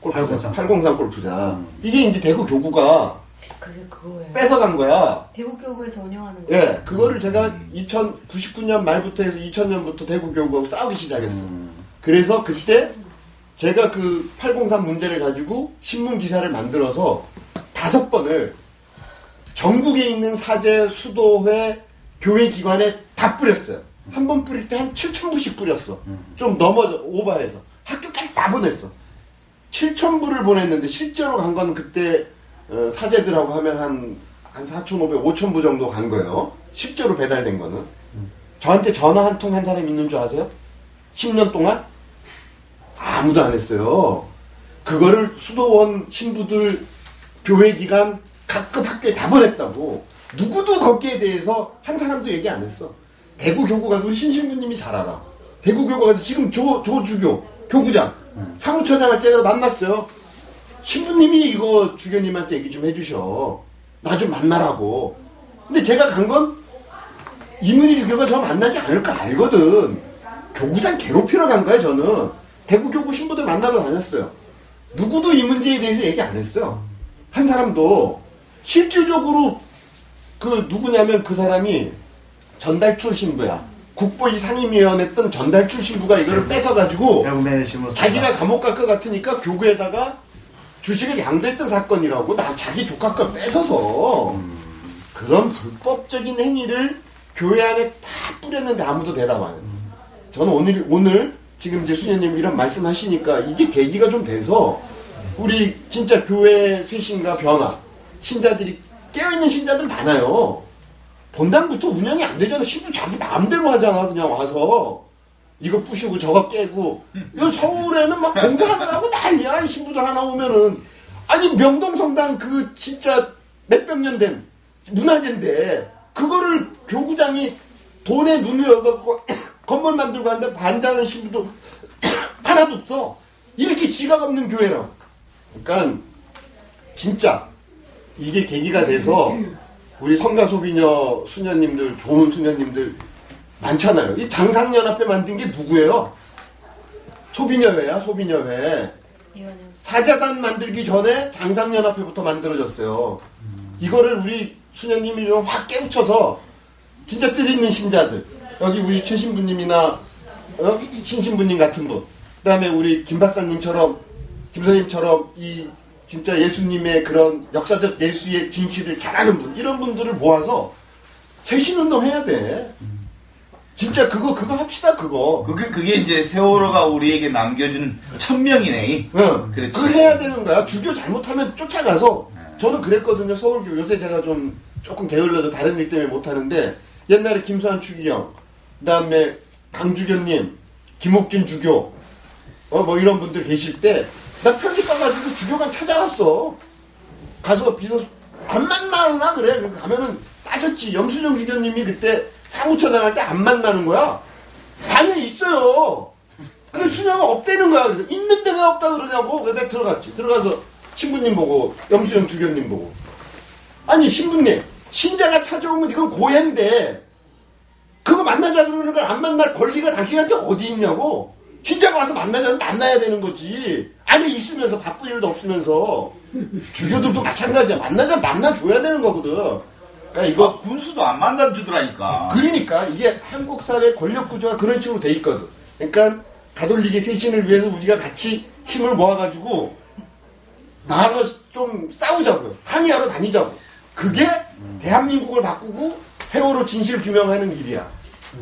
골프장. 803. 803 골프장. 음. 이게 이제 대구 교구가 그게 그거예요. 뺏어간 거야. 대구교구에서 운영하는 거예요. 예, 그거를 제가 2099년 말부터 해서 2000년부터 대구 교구하고 싸우기 시작했어. 음. 그래서 그때 제가 그 803 문제를 가지고 신문 기사를 만들어서 다섯 번을 전국에 있는 사제, 수도회, 교회 기관에 다 뿌렸어요. 한 번 뿌릴 때 한 7천 부씩 뿌렸어. 좀 넘어져 오버해서 학교까지 다 보냈어. 7천 부를 보냈는데 실제로 간 건 그때 어, 사제들하고 하면 한, 한 4,500, 5천 부 정도 간 거예요. 실제로 배달된 거는. 저한테 전화 한통한 사람 있는 줄 아세요? 10년 동안? 아무도 안 했어요. 그거를 수도원 신부들 교회 기관 각급 학교에 다 보냈다고. 누구도 거기에 대해서 한 사람도 얘기 안 했어. 대구 교구 가서 우리 신신부님이 잘 알아. 대구 교구 가서 지금 조, 조주교, 교구장, 사무처장 할 때 만났어요. 신부님이 이거 주교님한테 얘기 좀 해주셔. 나 좀 만나라고. 근데 제가 간 건 이문희 주교가 저 만나지 않을 거 알거든. 교구장 괴롭히러 간 거야, 저는. 대구 교구 신부들 만나러 다녔어요. 누구도 이 문제에 대해서 얘기 안 했어요. 한 사람도 실질적으로 그 누구냐면 그 사람이 전달출 신부야. 국보위 상임위원 했던 전달출 신부가 이거를 뺏어가지고 대구 매일신문 자기가 감옥 갈 것 같으니까 교구에다가 주식을 양도했던 사건이라고 나 자기 조카 걸 뺏어서 그런 불법적인 행위를 교회 안에 다 뿌렸는데 아무도 대답 안 했어. 저는 오늘 오늘 지금 이제 수녀님 이런 말씀하시니까 이게 계기가 좀 돼서 우리 진짜 교회 쇄신과 변화 신자들이 깨어있는 신자들 많아요. 본당부터 운영이 안 되잖아. 신부 자기 마음대로 하잖아. 그냥 와서 이거 부시고 저거 깨고 이 서울에는 막 공사하느라고 난리야. 이 신부들 하나 오면은 아니 명동성당 그 진짜 몇백 년 된 문화재인데 그거를 교구장이 돈에 눈을 열고 <coughs> 건물 만들고 하는데 반대하는 신부도 <coughs> 하나도 없어. 이렇게 지각 없는 교회랑. 그러니까 진짜 이게 계기가 돼서 우리 성가 소비녀 수녀님들 좋은 수녀님들 많잖아요. 이 장상연합회 만든 게 누구예요? 소비녀회야 소비녀회. 사자단 만들기 전에 장상연합회부터 만들어졌어요. 이거를 우리 수녀님이 좀 확 깨우쳐서 진짜 뜻 있는 신자들 여기 우리 최 신부님이나 어? 신신부님 같은 분 그 다음에 우리 김 박사님처럼 김선님처럼 이 진짜 예수님의 그런 역사적 예수의 진실을 잘하는 분 이런 분들을 모아서 쇄신운동 해야 돼. 진짜 그거 그거 합시다 그거. 그게 그게 이제 세월호가 우리에게 남겨준 천명이네. 응. 그렇지. 그걸 해야 되는 거야. 주교 잘못하면 쫓아가서. 저는 그랬거든요. 서울교. 요새 제가 좀 조금 게을러서 다른 일 때문에 못 하는데, 옛날에 김수환 추기경, 그 다음에 강주교님, 김옥진 주교, 어, 뭐 이런 분들 계실 때, 나 편지 써가지고 주교관 찾아갔어. 가서 비서, 안 만나나? 그래. 가면은 따졌지. 염수정 주교님이 그때 사무처장 할때 안 만나는 거야. 방에 있어요. 근데 수녀가 없대는 거야. 그래서 있는데 왜 없다 그러냐고. 그래서 내가 들어갔지. 들어가서 신부님 보고, 염수영 주교님 보고. 아니, 신부님. 신자가 찾아오면 이건 고해인데, 그거 만나자 그러는 걸 안 만날 권리가 당신한테 어디 있냐고. 신자가 와서 만나자면 만나야 되는 거지. 안에 있으면서 바쁜 일도 없으면서. 주교들도 마찬가지야. 만나자 만나줘야 되는 거거든. 그러니까 이거 이거 군수도 안 만나주더라니까. 그러니까 이게 한국 사회 권력 구조가 그런 식으로 돼 있거든. 그러니까 가톨릭의 쇄신을 위해서 우리가 같이 힘을 모아가지고 나가서 좀 싸우자고요. 항의하러 다니자고. 그게 대한민국을 바꾸고 세월호 진실 규명하는 일이야.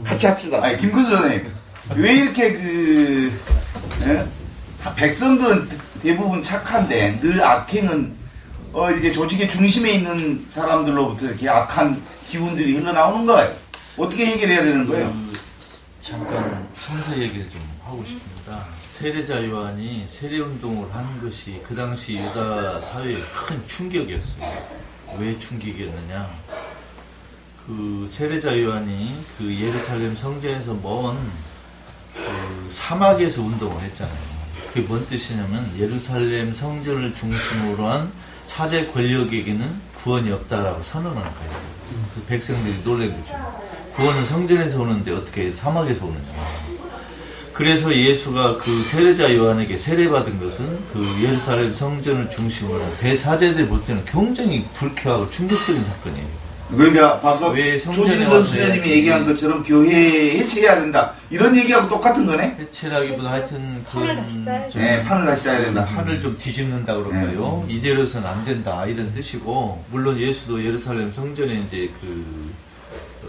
같이 합시다. 아니 김근수 선생님 왜 이렇게 그 예? 백성들은 대부분 착한데 늘 악행은 어 이게 조직의 중심에 있는 사람들로부터 이렇게 악한 기운들이 흘러나오는 거예요. 어떻게 해결해야 되는 거예요? 그, 잠깐 성서 얘기를 좀 하고 싶습니다. 세례자 요한이 세례 운동을 한 것이 그 당시 유다 사회에 큰 충격이었어요. 왜 충격이었느냐? 그 세례자 요한이 그 예루살렘 성전에서 먼 그 사막에서 운동을 했잖아요. 그게 뭔 뜻이냐면 예루살렘 성전을 중심으로 한 사제 권력에게는 구원이 없다라고 선언하는 거예요. 그래서 백성들이 놀란 거죠. 구원은 성전에서 오는데 어떻게 사막에서 오느냐. 그래서 예수가 그 세례자 요한에게 세례받은 것은 그 예루살렘 성전을 중심으로 한 대사제들 볼 때는 굉장히 불쾌하고 충격적인 사건이에요. 그러니까 성전에 조진선 이렇게 얘기한 것처럼 교회 해체해야 된다 이런 얘기하고 똑같은 거네? 해체라기보다 하여튼 그 판을 다시 짜야죠. 네, 판을 다시 짜야 된다. 판을 좀 뒤집는다 그럴까요? 이대로서는 안 된다 이런 뜻이고 물론 예수도 예루살렘 성전에 이제 그 어,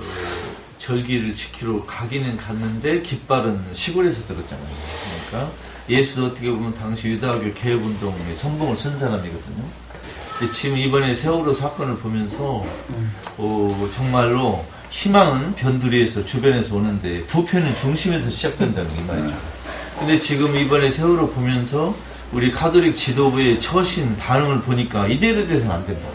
절기를 지키러 가기는 갔는데 깃발은 시골에서 들었잖아요. 그러니까 예수도 어떻게 보면 당시 유다교 개혁운동의 선봉을 쓴 사람이거든요. 근데 지금 이번에 세월호 사건을 보면서 어, 정말로 희망은 변두리에서 주변에서 오는데 부패는 중심에서 시작된다는 이 말이죠. 근데 지금 이번에 세월호 보면서 우리 카톨릭 지도부의 처신 반응을 보니까 이대로 돼서는 안 된다.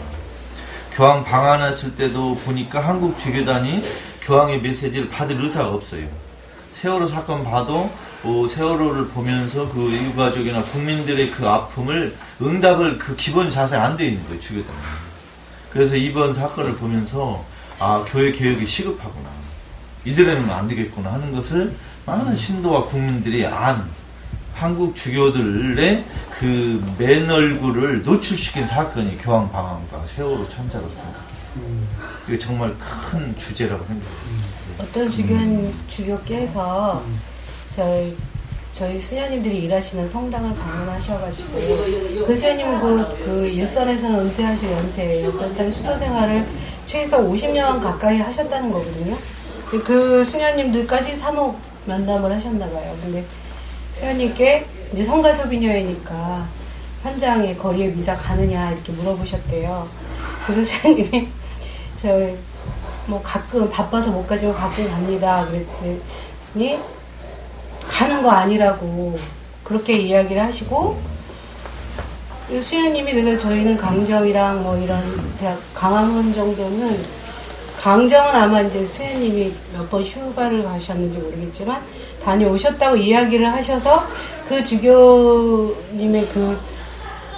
교황 방한했을 때도 보니까 한국 주교단이 교황의 메시지를 받을 의사가 없어요. 세월호 사건 봐도 어, 세월호를 보면서 그 유가족이나 국민들의 그 아픔을 응답을 그 기본 자세에 안돼 있는 거예요 주교단이. 그래서 이번 사건을 보면서 아 교회 개혁이 시급하구나. 이대로는 안 되겠구나 하는 것을 많은 신도와 국민들이 안 한국 주교들의 그 맨 얼굴을 노출시킨 사건이 교황 방한과 세월호 참사라고 생각해요. 이게 정말 큰 주제라고 생각해요. 어떤 주교 주교께서 저희 저희 수녀님들이 일하시는 성당을 방문하셔가지고 그 수녀님은 그, 그 일선에서는 은퇴하실 연세예요. 그렇다면 수도 생활을 최소 50년 가까이 하셨다는 거거든요. 그 수녀님들까지 사목 면담을 하셨나 봐요. 근데 수녀님께 이제 성가 소비녀이니까 현장에 거리에 미사 가느냐 이렇게 물어보셨대요. 그래서 수녀님이 <laughs> 저뭐 가끔 바빠서 못 가지만 가끔 갑니다. 그랬더니 가는 거 아니라고 그렇게 이야기를 하시고 그 수현님이 그래서 저희는 강정이랑 뭐 이런 대학 강화문 정도는 강정은 아마 이제 수현님이 몇 번 휴가를 가셨는지 모르겠지만 다녀오셨다고 이야기를 하셔서 그 주교님의 그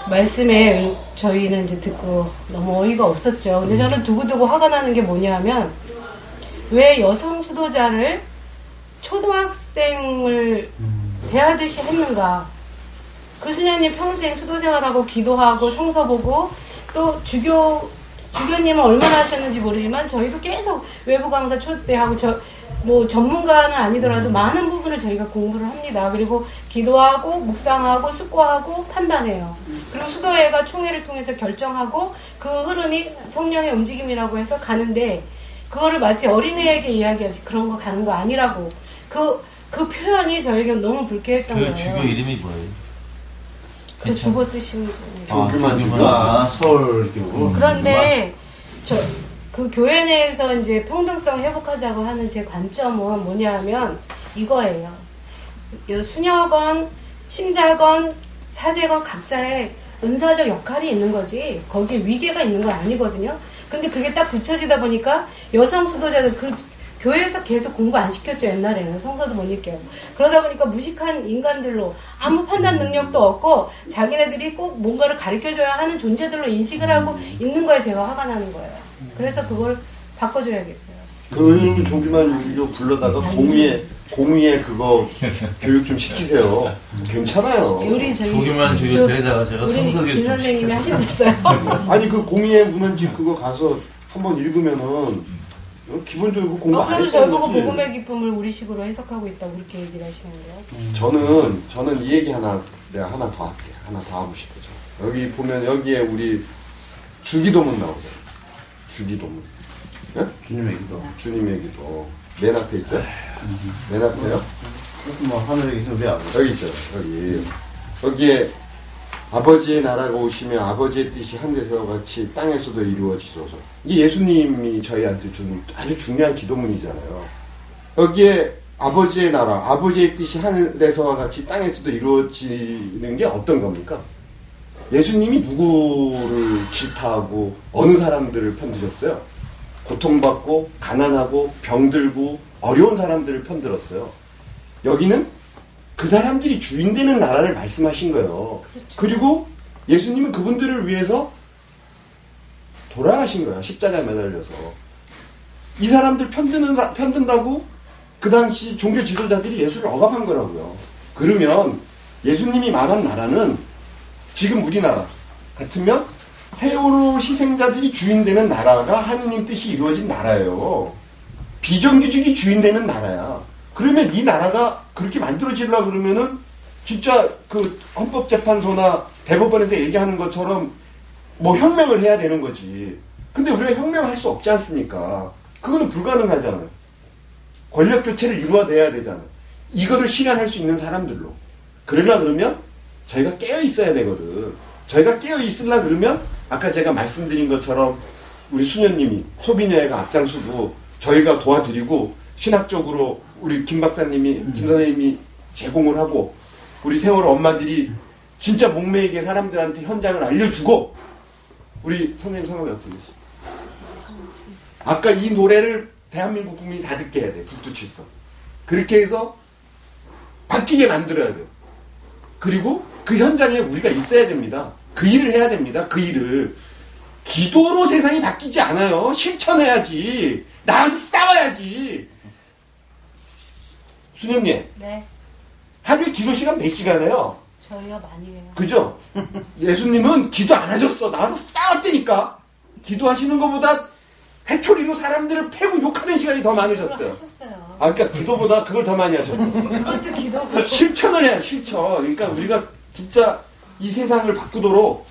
말씀에 저희는 이제 듣고 너무 어이가 없었죠. 근데 저는 두고두고 화가 나는 게 뭐냐면 왜 여성 수도자를 초등학생을 대하듯이 했는가? 그 수녀님 평생 수도 생활하고 기도하고 성서 보고 또 주교 주교님은 얼마나 하셨는지 모르지만 저희도 계속 외부 강사 초대하고 저 뭐 전문가는 아니더라도 많은 부분을 저희가 공부를 합니다. 그리고 기도하고 묵상하고 숙고하고 판단해요. 그리고 수도회가 총회를 통해서 결정하고 그 흐름이 성령의 움직임이라고 해서 가는데 그거를 마치 어린애에게 이야기하지 그런 거 가는 거 아니라고 그 그 표현이 저에게 너무 불쾌했던 그 거예요. 주교 이름이 뭐예요? 그 주보 쓰신 분. 아, 조규만 조규만 서울교. 그런데 저 그 교회 내에서 이제 평등성 회복하자고 하는 제 관점은 뭐냐면 이거예요. 이 수녀건, 신자건, 사제건 각자의 은사적 역할이 있는 거지 거기에 위계가 있는 건 아니거든요. 근데 그게 딱 붙여지다 보니까 여성 수도자들 그 교회에서 계속 공부 안 시켰죠 옛날에는 성서도 못 읽게요. 그러다 보니까 무식한 인간들로 아무 판단 능력도 없고 자기네들이 꼭 뭔가를 가르쳐줘야 하는 존재들로 인식을 하고 있는 거에 제가 화가 나는 거예요. 그래서 그걸 바꿔줘야겠어요. 그 조기만 유교 불러다가 공위에 공위에 그거 교육 좀 시키세요. 괜찮아요. 우리 저희 조기만 주교 저- 데려다가 제가 우리 성서교 김좀 선생님이. 하신댔어요. 아니 그 공의의 문헌집 그거 가서 한번 읽으면은 기본적으로 공부 어, 안 그래서 거지. 복음의 기쁨을 우리식으로 해석하고 있다고 그렇게 얘기를 하시는데요. 저는 저는 이 얘기 하나 내가 하나 더 할게. 하나 더 하고 싶어져. 여기 보면 여기에 우리 주기도문 나오죠. 주기도문. 예? 주님의 기도. 주님의 기도. 맨 앞에 있어요? 맨 앞에요? 그것도 뭐 하늘에 계신 아버지. 여기 있죠. 여기. 여기에 아버지의 나라가 오시며 아버지의 뜻이 하늘에서 같이 땅에서도 이루어지소서. 이게 예수님이 저희한테 준 아주 중요한 기도문이잖아요. 여기에 아버지의 나라, 아버지의 뜻이 하늘에서와 같이 땅에서도 이루어지는 게 어떤 겁니까? 예수님이 누구를 질타하고 어느 사람들을 편드셨어요? 고통받고 가난하고 병들고 어려운 사람들을 편들었어요. 여기는 그 사람들이 주인 되는 나라를 말씀하신 거예요. 그리고 예수님은 그분들을 위해서 돌아가신 거야. 십자가에 매달려서. 이 사람들 편드는, 사- 편든다고 그 당시 종교 지도자들이 예수를 억압한 거라고요. 그러면 예수님이 말한 나라는 지금 우리나라 같으면 세월호 희생자들이 주인 되는 나라가 하느님 뜻이 이루어진 나라예요. 비정규직이 주인 되는 나라야. 그러면 이 나라가 그렇게 만들어지려고 그러면은 진짜 그 헌법재판소나 대법원에서 얘기하는 것처럼 뭐 혁명을 해야 되는 거지. 근데 우리가 혁명할 수 없지 않습니까? 그거는 불가능하잖아요. 권력 교체를 이루어내야 되잖아요. 이거를 실현할 수 있는 사람들로. 그러려 그러면 저희가 깨어 있어야 되거든. 저희가 깨어 있으려 그러면 아까 제가 말씀드린 것처럼 우리 수녀님이 소비녀회가 앞장서고 저희가 도와드리고 신학적으로 우리 김 박사님이 김 선생님이 제공을 하고 우리 세월호 엄마들이 진짜 목매이게 사람들한테 현장을 알려주고 우리 선생님 성함이 어떻게 되시죠? 아까 이 노래를 대한민국 국민이 다 듣게 해야 돼. 북두칠성. 그렇게 해서 바뀌게 만들어야 돼요. 그리고 그 현장에 우리가 있어야 됩니다. 그 일을 해야 됩니다. 그 일을. 기도로 세상이 바뀌지 않아요. 실천해야지. 나와서 싸워야지. 수녀님, 네, 하루에 기도 시간 몇 시간 해요? 저희가 많이 해요. 그죠? <laughs> 예수님은 기도 안 하셨어. 나와서 싸웠다니까. 기도하시는 것보다 해초리로 사람들을 패고 욕하는 시간이 더 그걸 많으셨어요. 하셨어요. 아, 그러니까 기도보다 그걸 더 많이 하셨죠. 그것도 기도고. 실천을 해야 실천. 그러니까 우리가 진짜 이 세상을 바꾸도록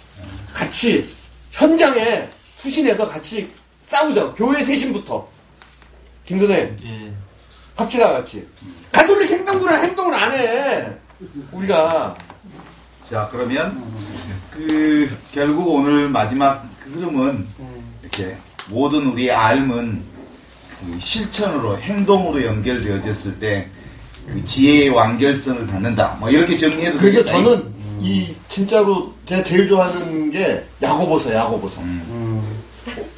같이 현장에 투신해서 같이 싸우자. 교회 세신부터. 김 선생님, 예. 합시다 같이. 가톨릭 행동구나 행동을 안 해. 우리가 자 그러면 그 결국 오늘 마지막 그 흐름은 이렇게 모든 우리의 삶은 그 실천으로 행동으로 연결되어졌을 때 그 지혜의 완결성을 갖는다. 뭐 이렇게 정리해도 그래서 되겠다. 저는 이 진짜로 제가 제일 좋아하는 게 야고보서 야고보서 음.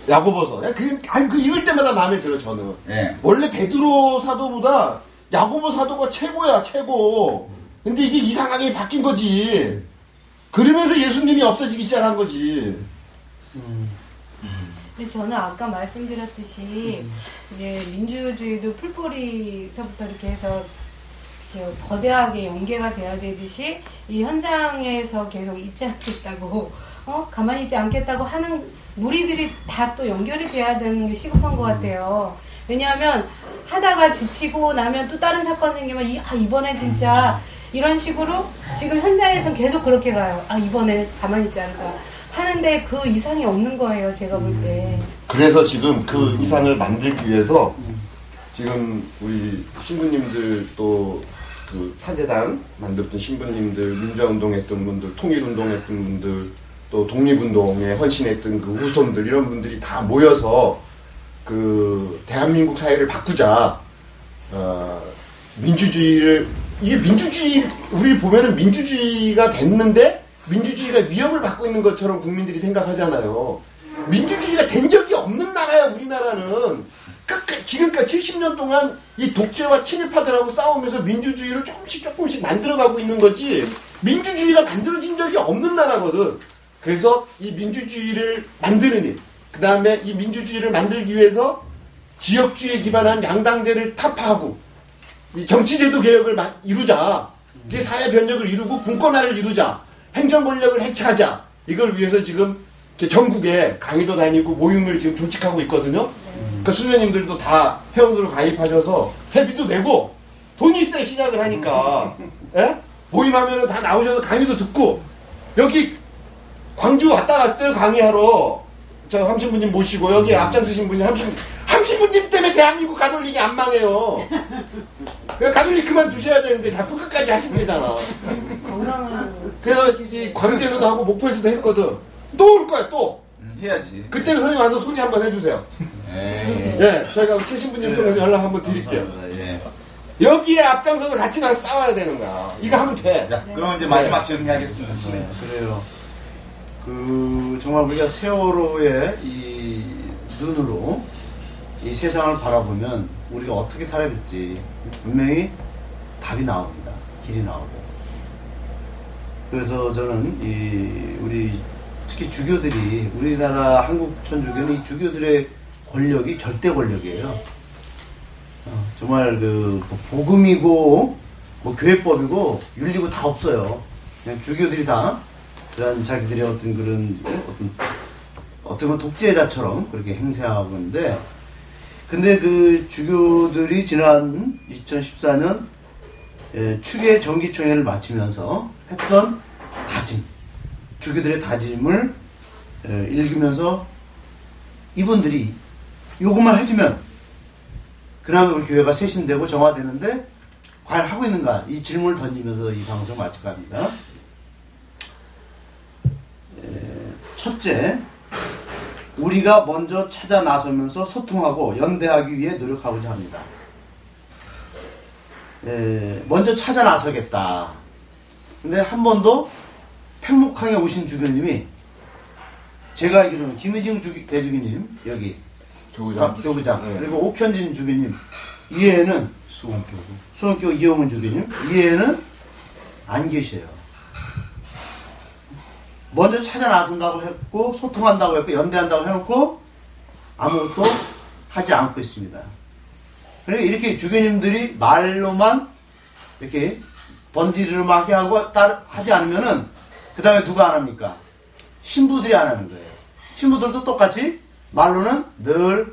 야고보서. 그, 아니, 그 읽을 때마다 마음에 들어 저는. 예. 원래 베드로 사도보다 야고보 사도가 최고야 최고. 근데 이게 이상하게 바뀐 거지. 그러면서 예수님이 없어지기 시작한 거지. 근데 저는 아까 말씀드렸듯이 이제 민주주의도 풀뿌리서부터 이렇게 해서 이제 거대하게 연계가 돼야 되듯이 이 현장에서 계속 있지 않겠다고 어? 가만히 있지 않겠다고 하는 무리들이 다 또 연결이 돼야 되는 게 시급한 것 같아요. 왜냐하면 하다가 지치고 나면 또 다른 사건 생기면 이, 아 이번에 진짜 이런 식으로 지금 현장에서 계속 그렇게 가요. 아 이번에 가만히 있지 않을까 하는데 그 이상이 없는 거예요. 제가 볼 때. 그래서 지금 그 이상을 만들기 위해서 지금 우리 신부님들 또 그 사제단 만들었던 신부님들 민주화운동했던 분들 통일운동했던 분들 또 독립운동에 헌신했던 그 후손들 이런 분들이 다 모여서 그 대한민국 사회를 바꾸자 어, 민주주의를 이게 민주주의 우리 보면은 민주주의가 됐는데 민주주의가 위협을 받고 있는 것처럼 국민들이 생각하잖아요. 민주주의가 된 적이 없는 나라야 우리나라는 끝까 지금까지 70년 동안 이 독재와 친일파들하고 싸우면서 민주주의를 조금씩 조금씩 만들어가고 있는 거지 민주주의가 만들어진 적이 없는 나라거든. 그래서 이 민주주의를 만드는 일, 그 다음에 이 민주주의를 만들기 위해서 지역주의에 기반한 양당제를 타파하고 이 정치제도 개혁을 마- 이루자. 그게 사회 변혁을 이루고 분권화를 이루자. 행정 권력을 해체하자. 이걸 위해서 지금 전국에 강의도 다니고 모임을 지금 조직하고 있거든요. 그 수녀님들도 다 회원으로 가입하셔서 회비도 내고 돈이 있어야 시작을 하니까 예? 모임하면은 다 나오셔서 강의도 듣고 여기 광주 왔다 갔어요 강의하러 저 함신부님 모시고 여기 앞장서신 분이 함신 함신부님 때문에 대한민국 가톨릭이 안 망해요. 그 가톨릭 두셔야 되는데 자꾸 끝까지 하신대잖아. 그래서 이 광주에서도 하고 목포에서도 했거든. 또 올 거야 또. 음, 해야지. 그때 선생님 와서 소개 한번 해주세요. 에이. 예, 저희가 최 신부님 통해서 연락 한번 드릴게요. 예. 여기에 앞장서서 같이 나서 싸워야 되는 거야. 이거 하면 돼. 자, 그럼 이제 마지막 정리하겠습니다. 네, 그래요. 그 정말 우리가 세월호의 이 눈으로 이 세상을 바라보면 우리가 어떻게 살아야 될지 분명히 답이 나옵니다. 길이 나오고. 그래서 저는 이 우리 특히 주교들이 우리나라 한국 천주교는 이 주교들의 권력이 절대 권력이에요. 어, 정말 그 복음이고 뭐 교회법이고 윤리고 다 없어요. 그냥 주교들이 다 그런 자기들의 어떤 그런 어떤 어떻게 보면 독재자처럼 그렇게 행세하고 있는데 근데 그 주교들이 지난 2014년 에, 추계 정기총회를 마치면서 했던 다짐 주교들의 다짐을 에, 읽으면서 이분들이 요것만 해주면 그나마 우리 교회가 쇄신되고 정화되는데 과연 하고 있는가 이 질문을 던지면서 이 방송 마칠까 합니다. 에, 첫째, 우리가 먼저 찾아 나서면서 소통하고 연대하기 위해 노력하고자 합니다. 에, 먼저 찾아 나서겠다. 근데 한 번도 팽목항에 오신 주교님이 제가 알기로는 김의징 주기, 대주교님 여기 조우장. 교부장 네. 그리고 옥현진 주교님 이외에는 수원교구. 수원교 이용훈 주교님 이외에는 안 계셔요. 먼저 찾아 나선다고 했고 소통한다고 했고 연대한다고 해놓고 아무것도 하지 않고 있습니다. 그러니까 이렇게 주교님들이 말로만 이렇게 번지르르 하게 하고 따르, 하지 않으면은 그 다음에 누가 안 합니까? 신부들이 안 하는 거예요. 신부들도 똑같이 말로는 늘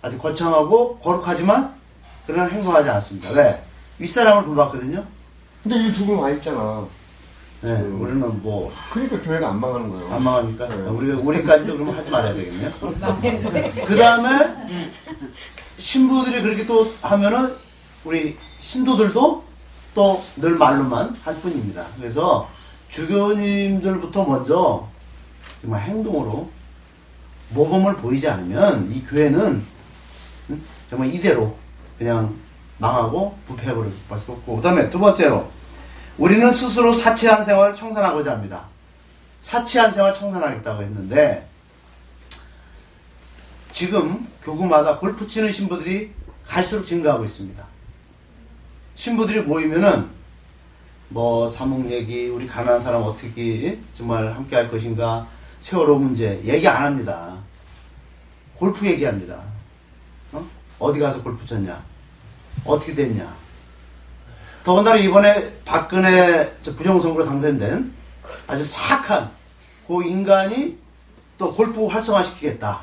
아주 거창하고 거룩하지만 그런 행동하지 않습니다. 왜? 윗사람을 불받거든요. 근데 이 두 분 와 있잖아. 네, 우리는 뭐, 그러니까 교회가 안 망하는 거예요. 안 망합니까? 네. 우리, 우리까지도 그러면 하지 말아야 되겠네요. <laughs> 그 다음에, 신부들이 그렇게 또 하면은, 우리 신도들도 또 늘 말로만 할 뿐입니다. 그래서, 주교님들부터 먼저, 정말 행동으로 모범을 보이지 않으면, 이 교회는, 음, 정말 이대로 그냥 망하고 부패해버릴 수밖에 없고. 그 다음에 두 번째로, 우리는 스스로 사치한 생활을 청산하고자 합니다. 사치한 생활 청산하겠다고 했는데 지금 교구마다 골프 치는 신부들이 갈수록 증가하고 있습니다. 신부들이 모이면은 뭐 사목 얘기, 우리 가난한 사람 어떻게 정말 함께 할 것인가, 세월호 문제 얘기 안 합니다. 골프 얘기합니다. 어? 어디 가서 골프 쳤냐? 어떻게 됐냐? 더군다나 이번에 박근혜 저 부정선거로 당선된 아주 사악한 그 인간이 또 골프 활성화시키겠다.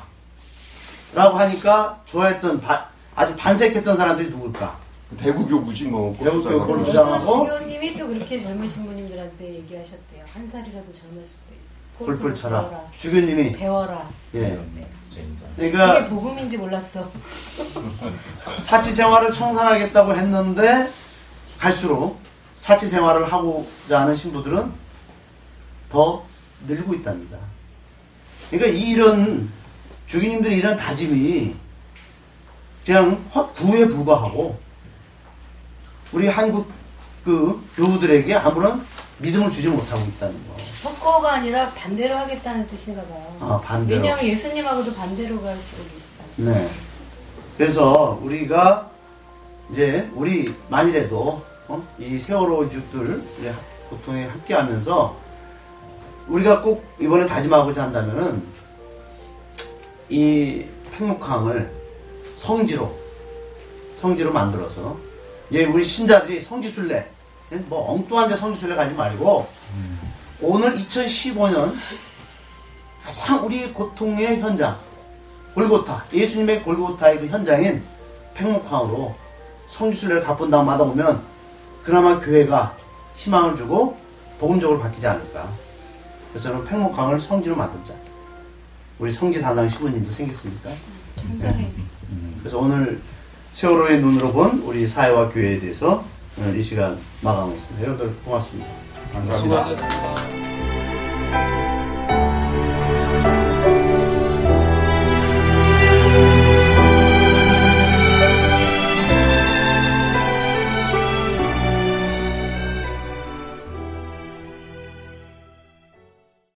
라고 하니까 좋아했던 바- 아주 반색했던 사람들이 누굴까? 대구 교구지 뭐. 대구 교구 골프장. 골프장하고 주교님이 또 그렇게 젊으신 분님들한테 얘기하셨대요. 한 살이라도 젊었을 때 골프를 쳐라. 주교님이 배워라. 예. 이게 그러니까 복음인지 몰랐어. 사치 생활을 청산하겠다고 했는데 갈수록 사치 생활을 하고자 하는 신부들은 더 늘고 있답니다. 그러니까 이런 주기님들의 이런 다짐이 그냥 헛구에 불과하고 우리 한국 그 교우들에게 아무런 믿음을 주지 못하고 있다는 거. 섞어가 아니라 반대로 하겠다는 뜻인가 봐요. 아, 반대로. 왜냐하면 예수님하고도 반대로 가시고 계시잖아요. 네. 그래서 우리가 이제 우리 만일에도 어? 이 세월호 유족들 보통에 함께하면서 우리가 꼭 이번에 다짐하고자 한다면은 이 팽목항을 성지로 성지로 만들어서 이제 우리 신자들이 성지순례 뭐 엉뚱한 데 성지순례 가지 말고 오늘 2015년 가장 우리 고통의 현장 골고타 예수님의 골고타의 그 현장인 팽목항으로 성지순례를 가본 다음 마다 오면 그나마 교회가 희망을 주고 복음적으로 바뀌지 않을까 그래서 저는 팽목항을 성지로 만들자 우리 성지 담당 시부님도 생겼으니까 천장에 그래서 오늘 세월호의 눈으로 본 우리 사회와 교회에 대해서 오늘 이 시간 마감하겠습니다. 여러분들 고맙습니다. 감사합니다. 수고하셨습니다.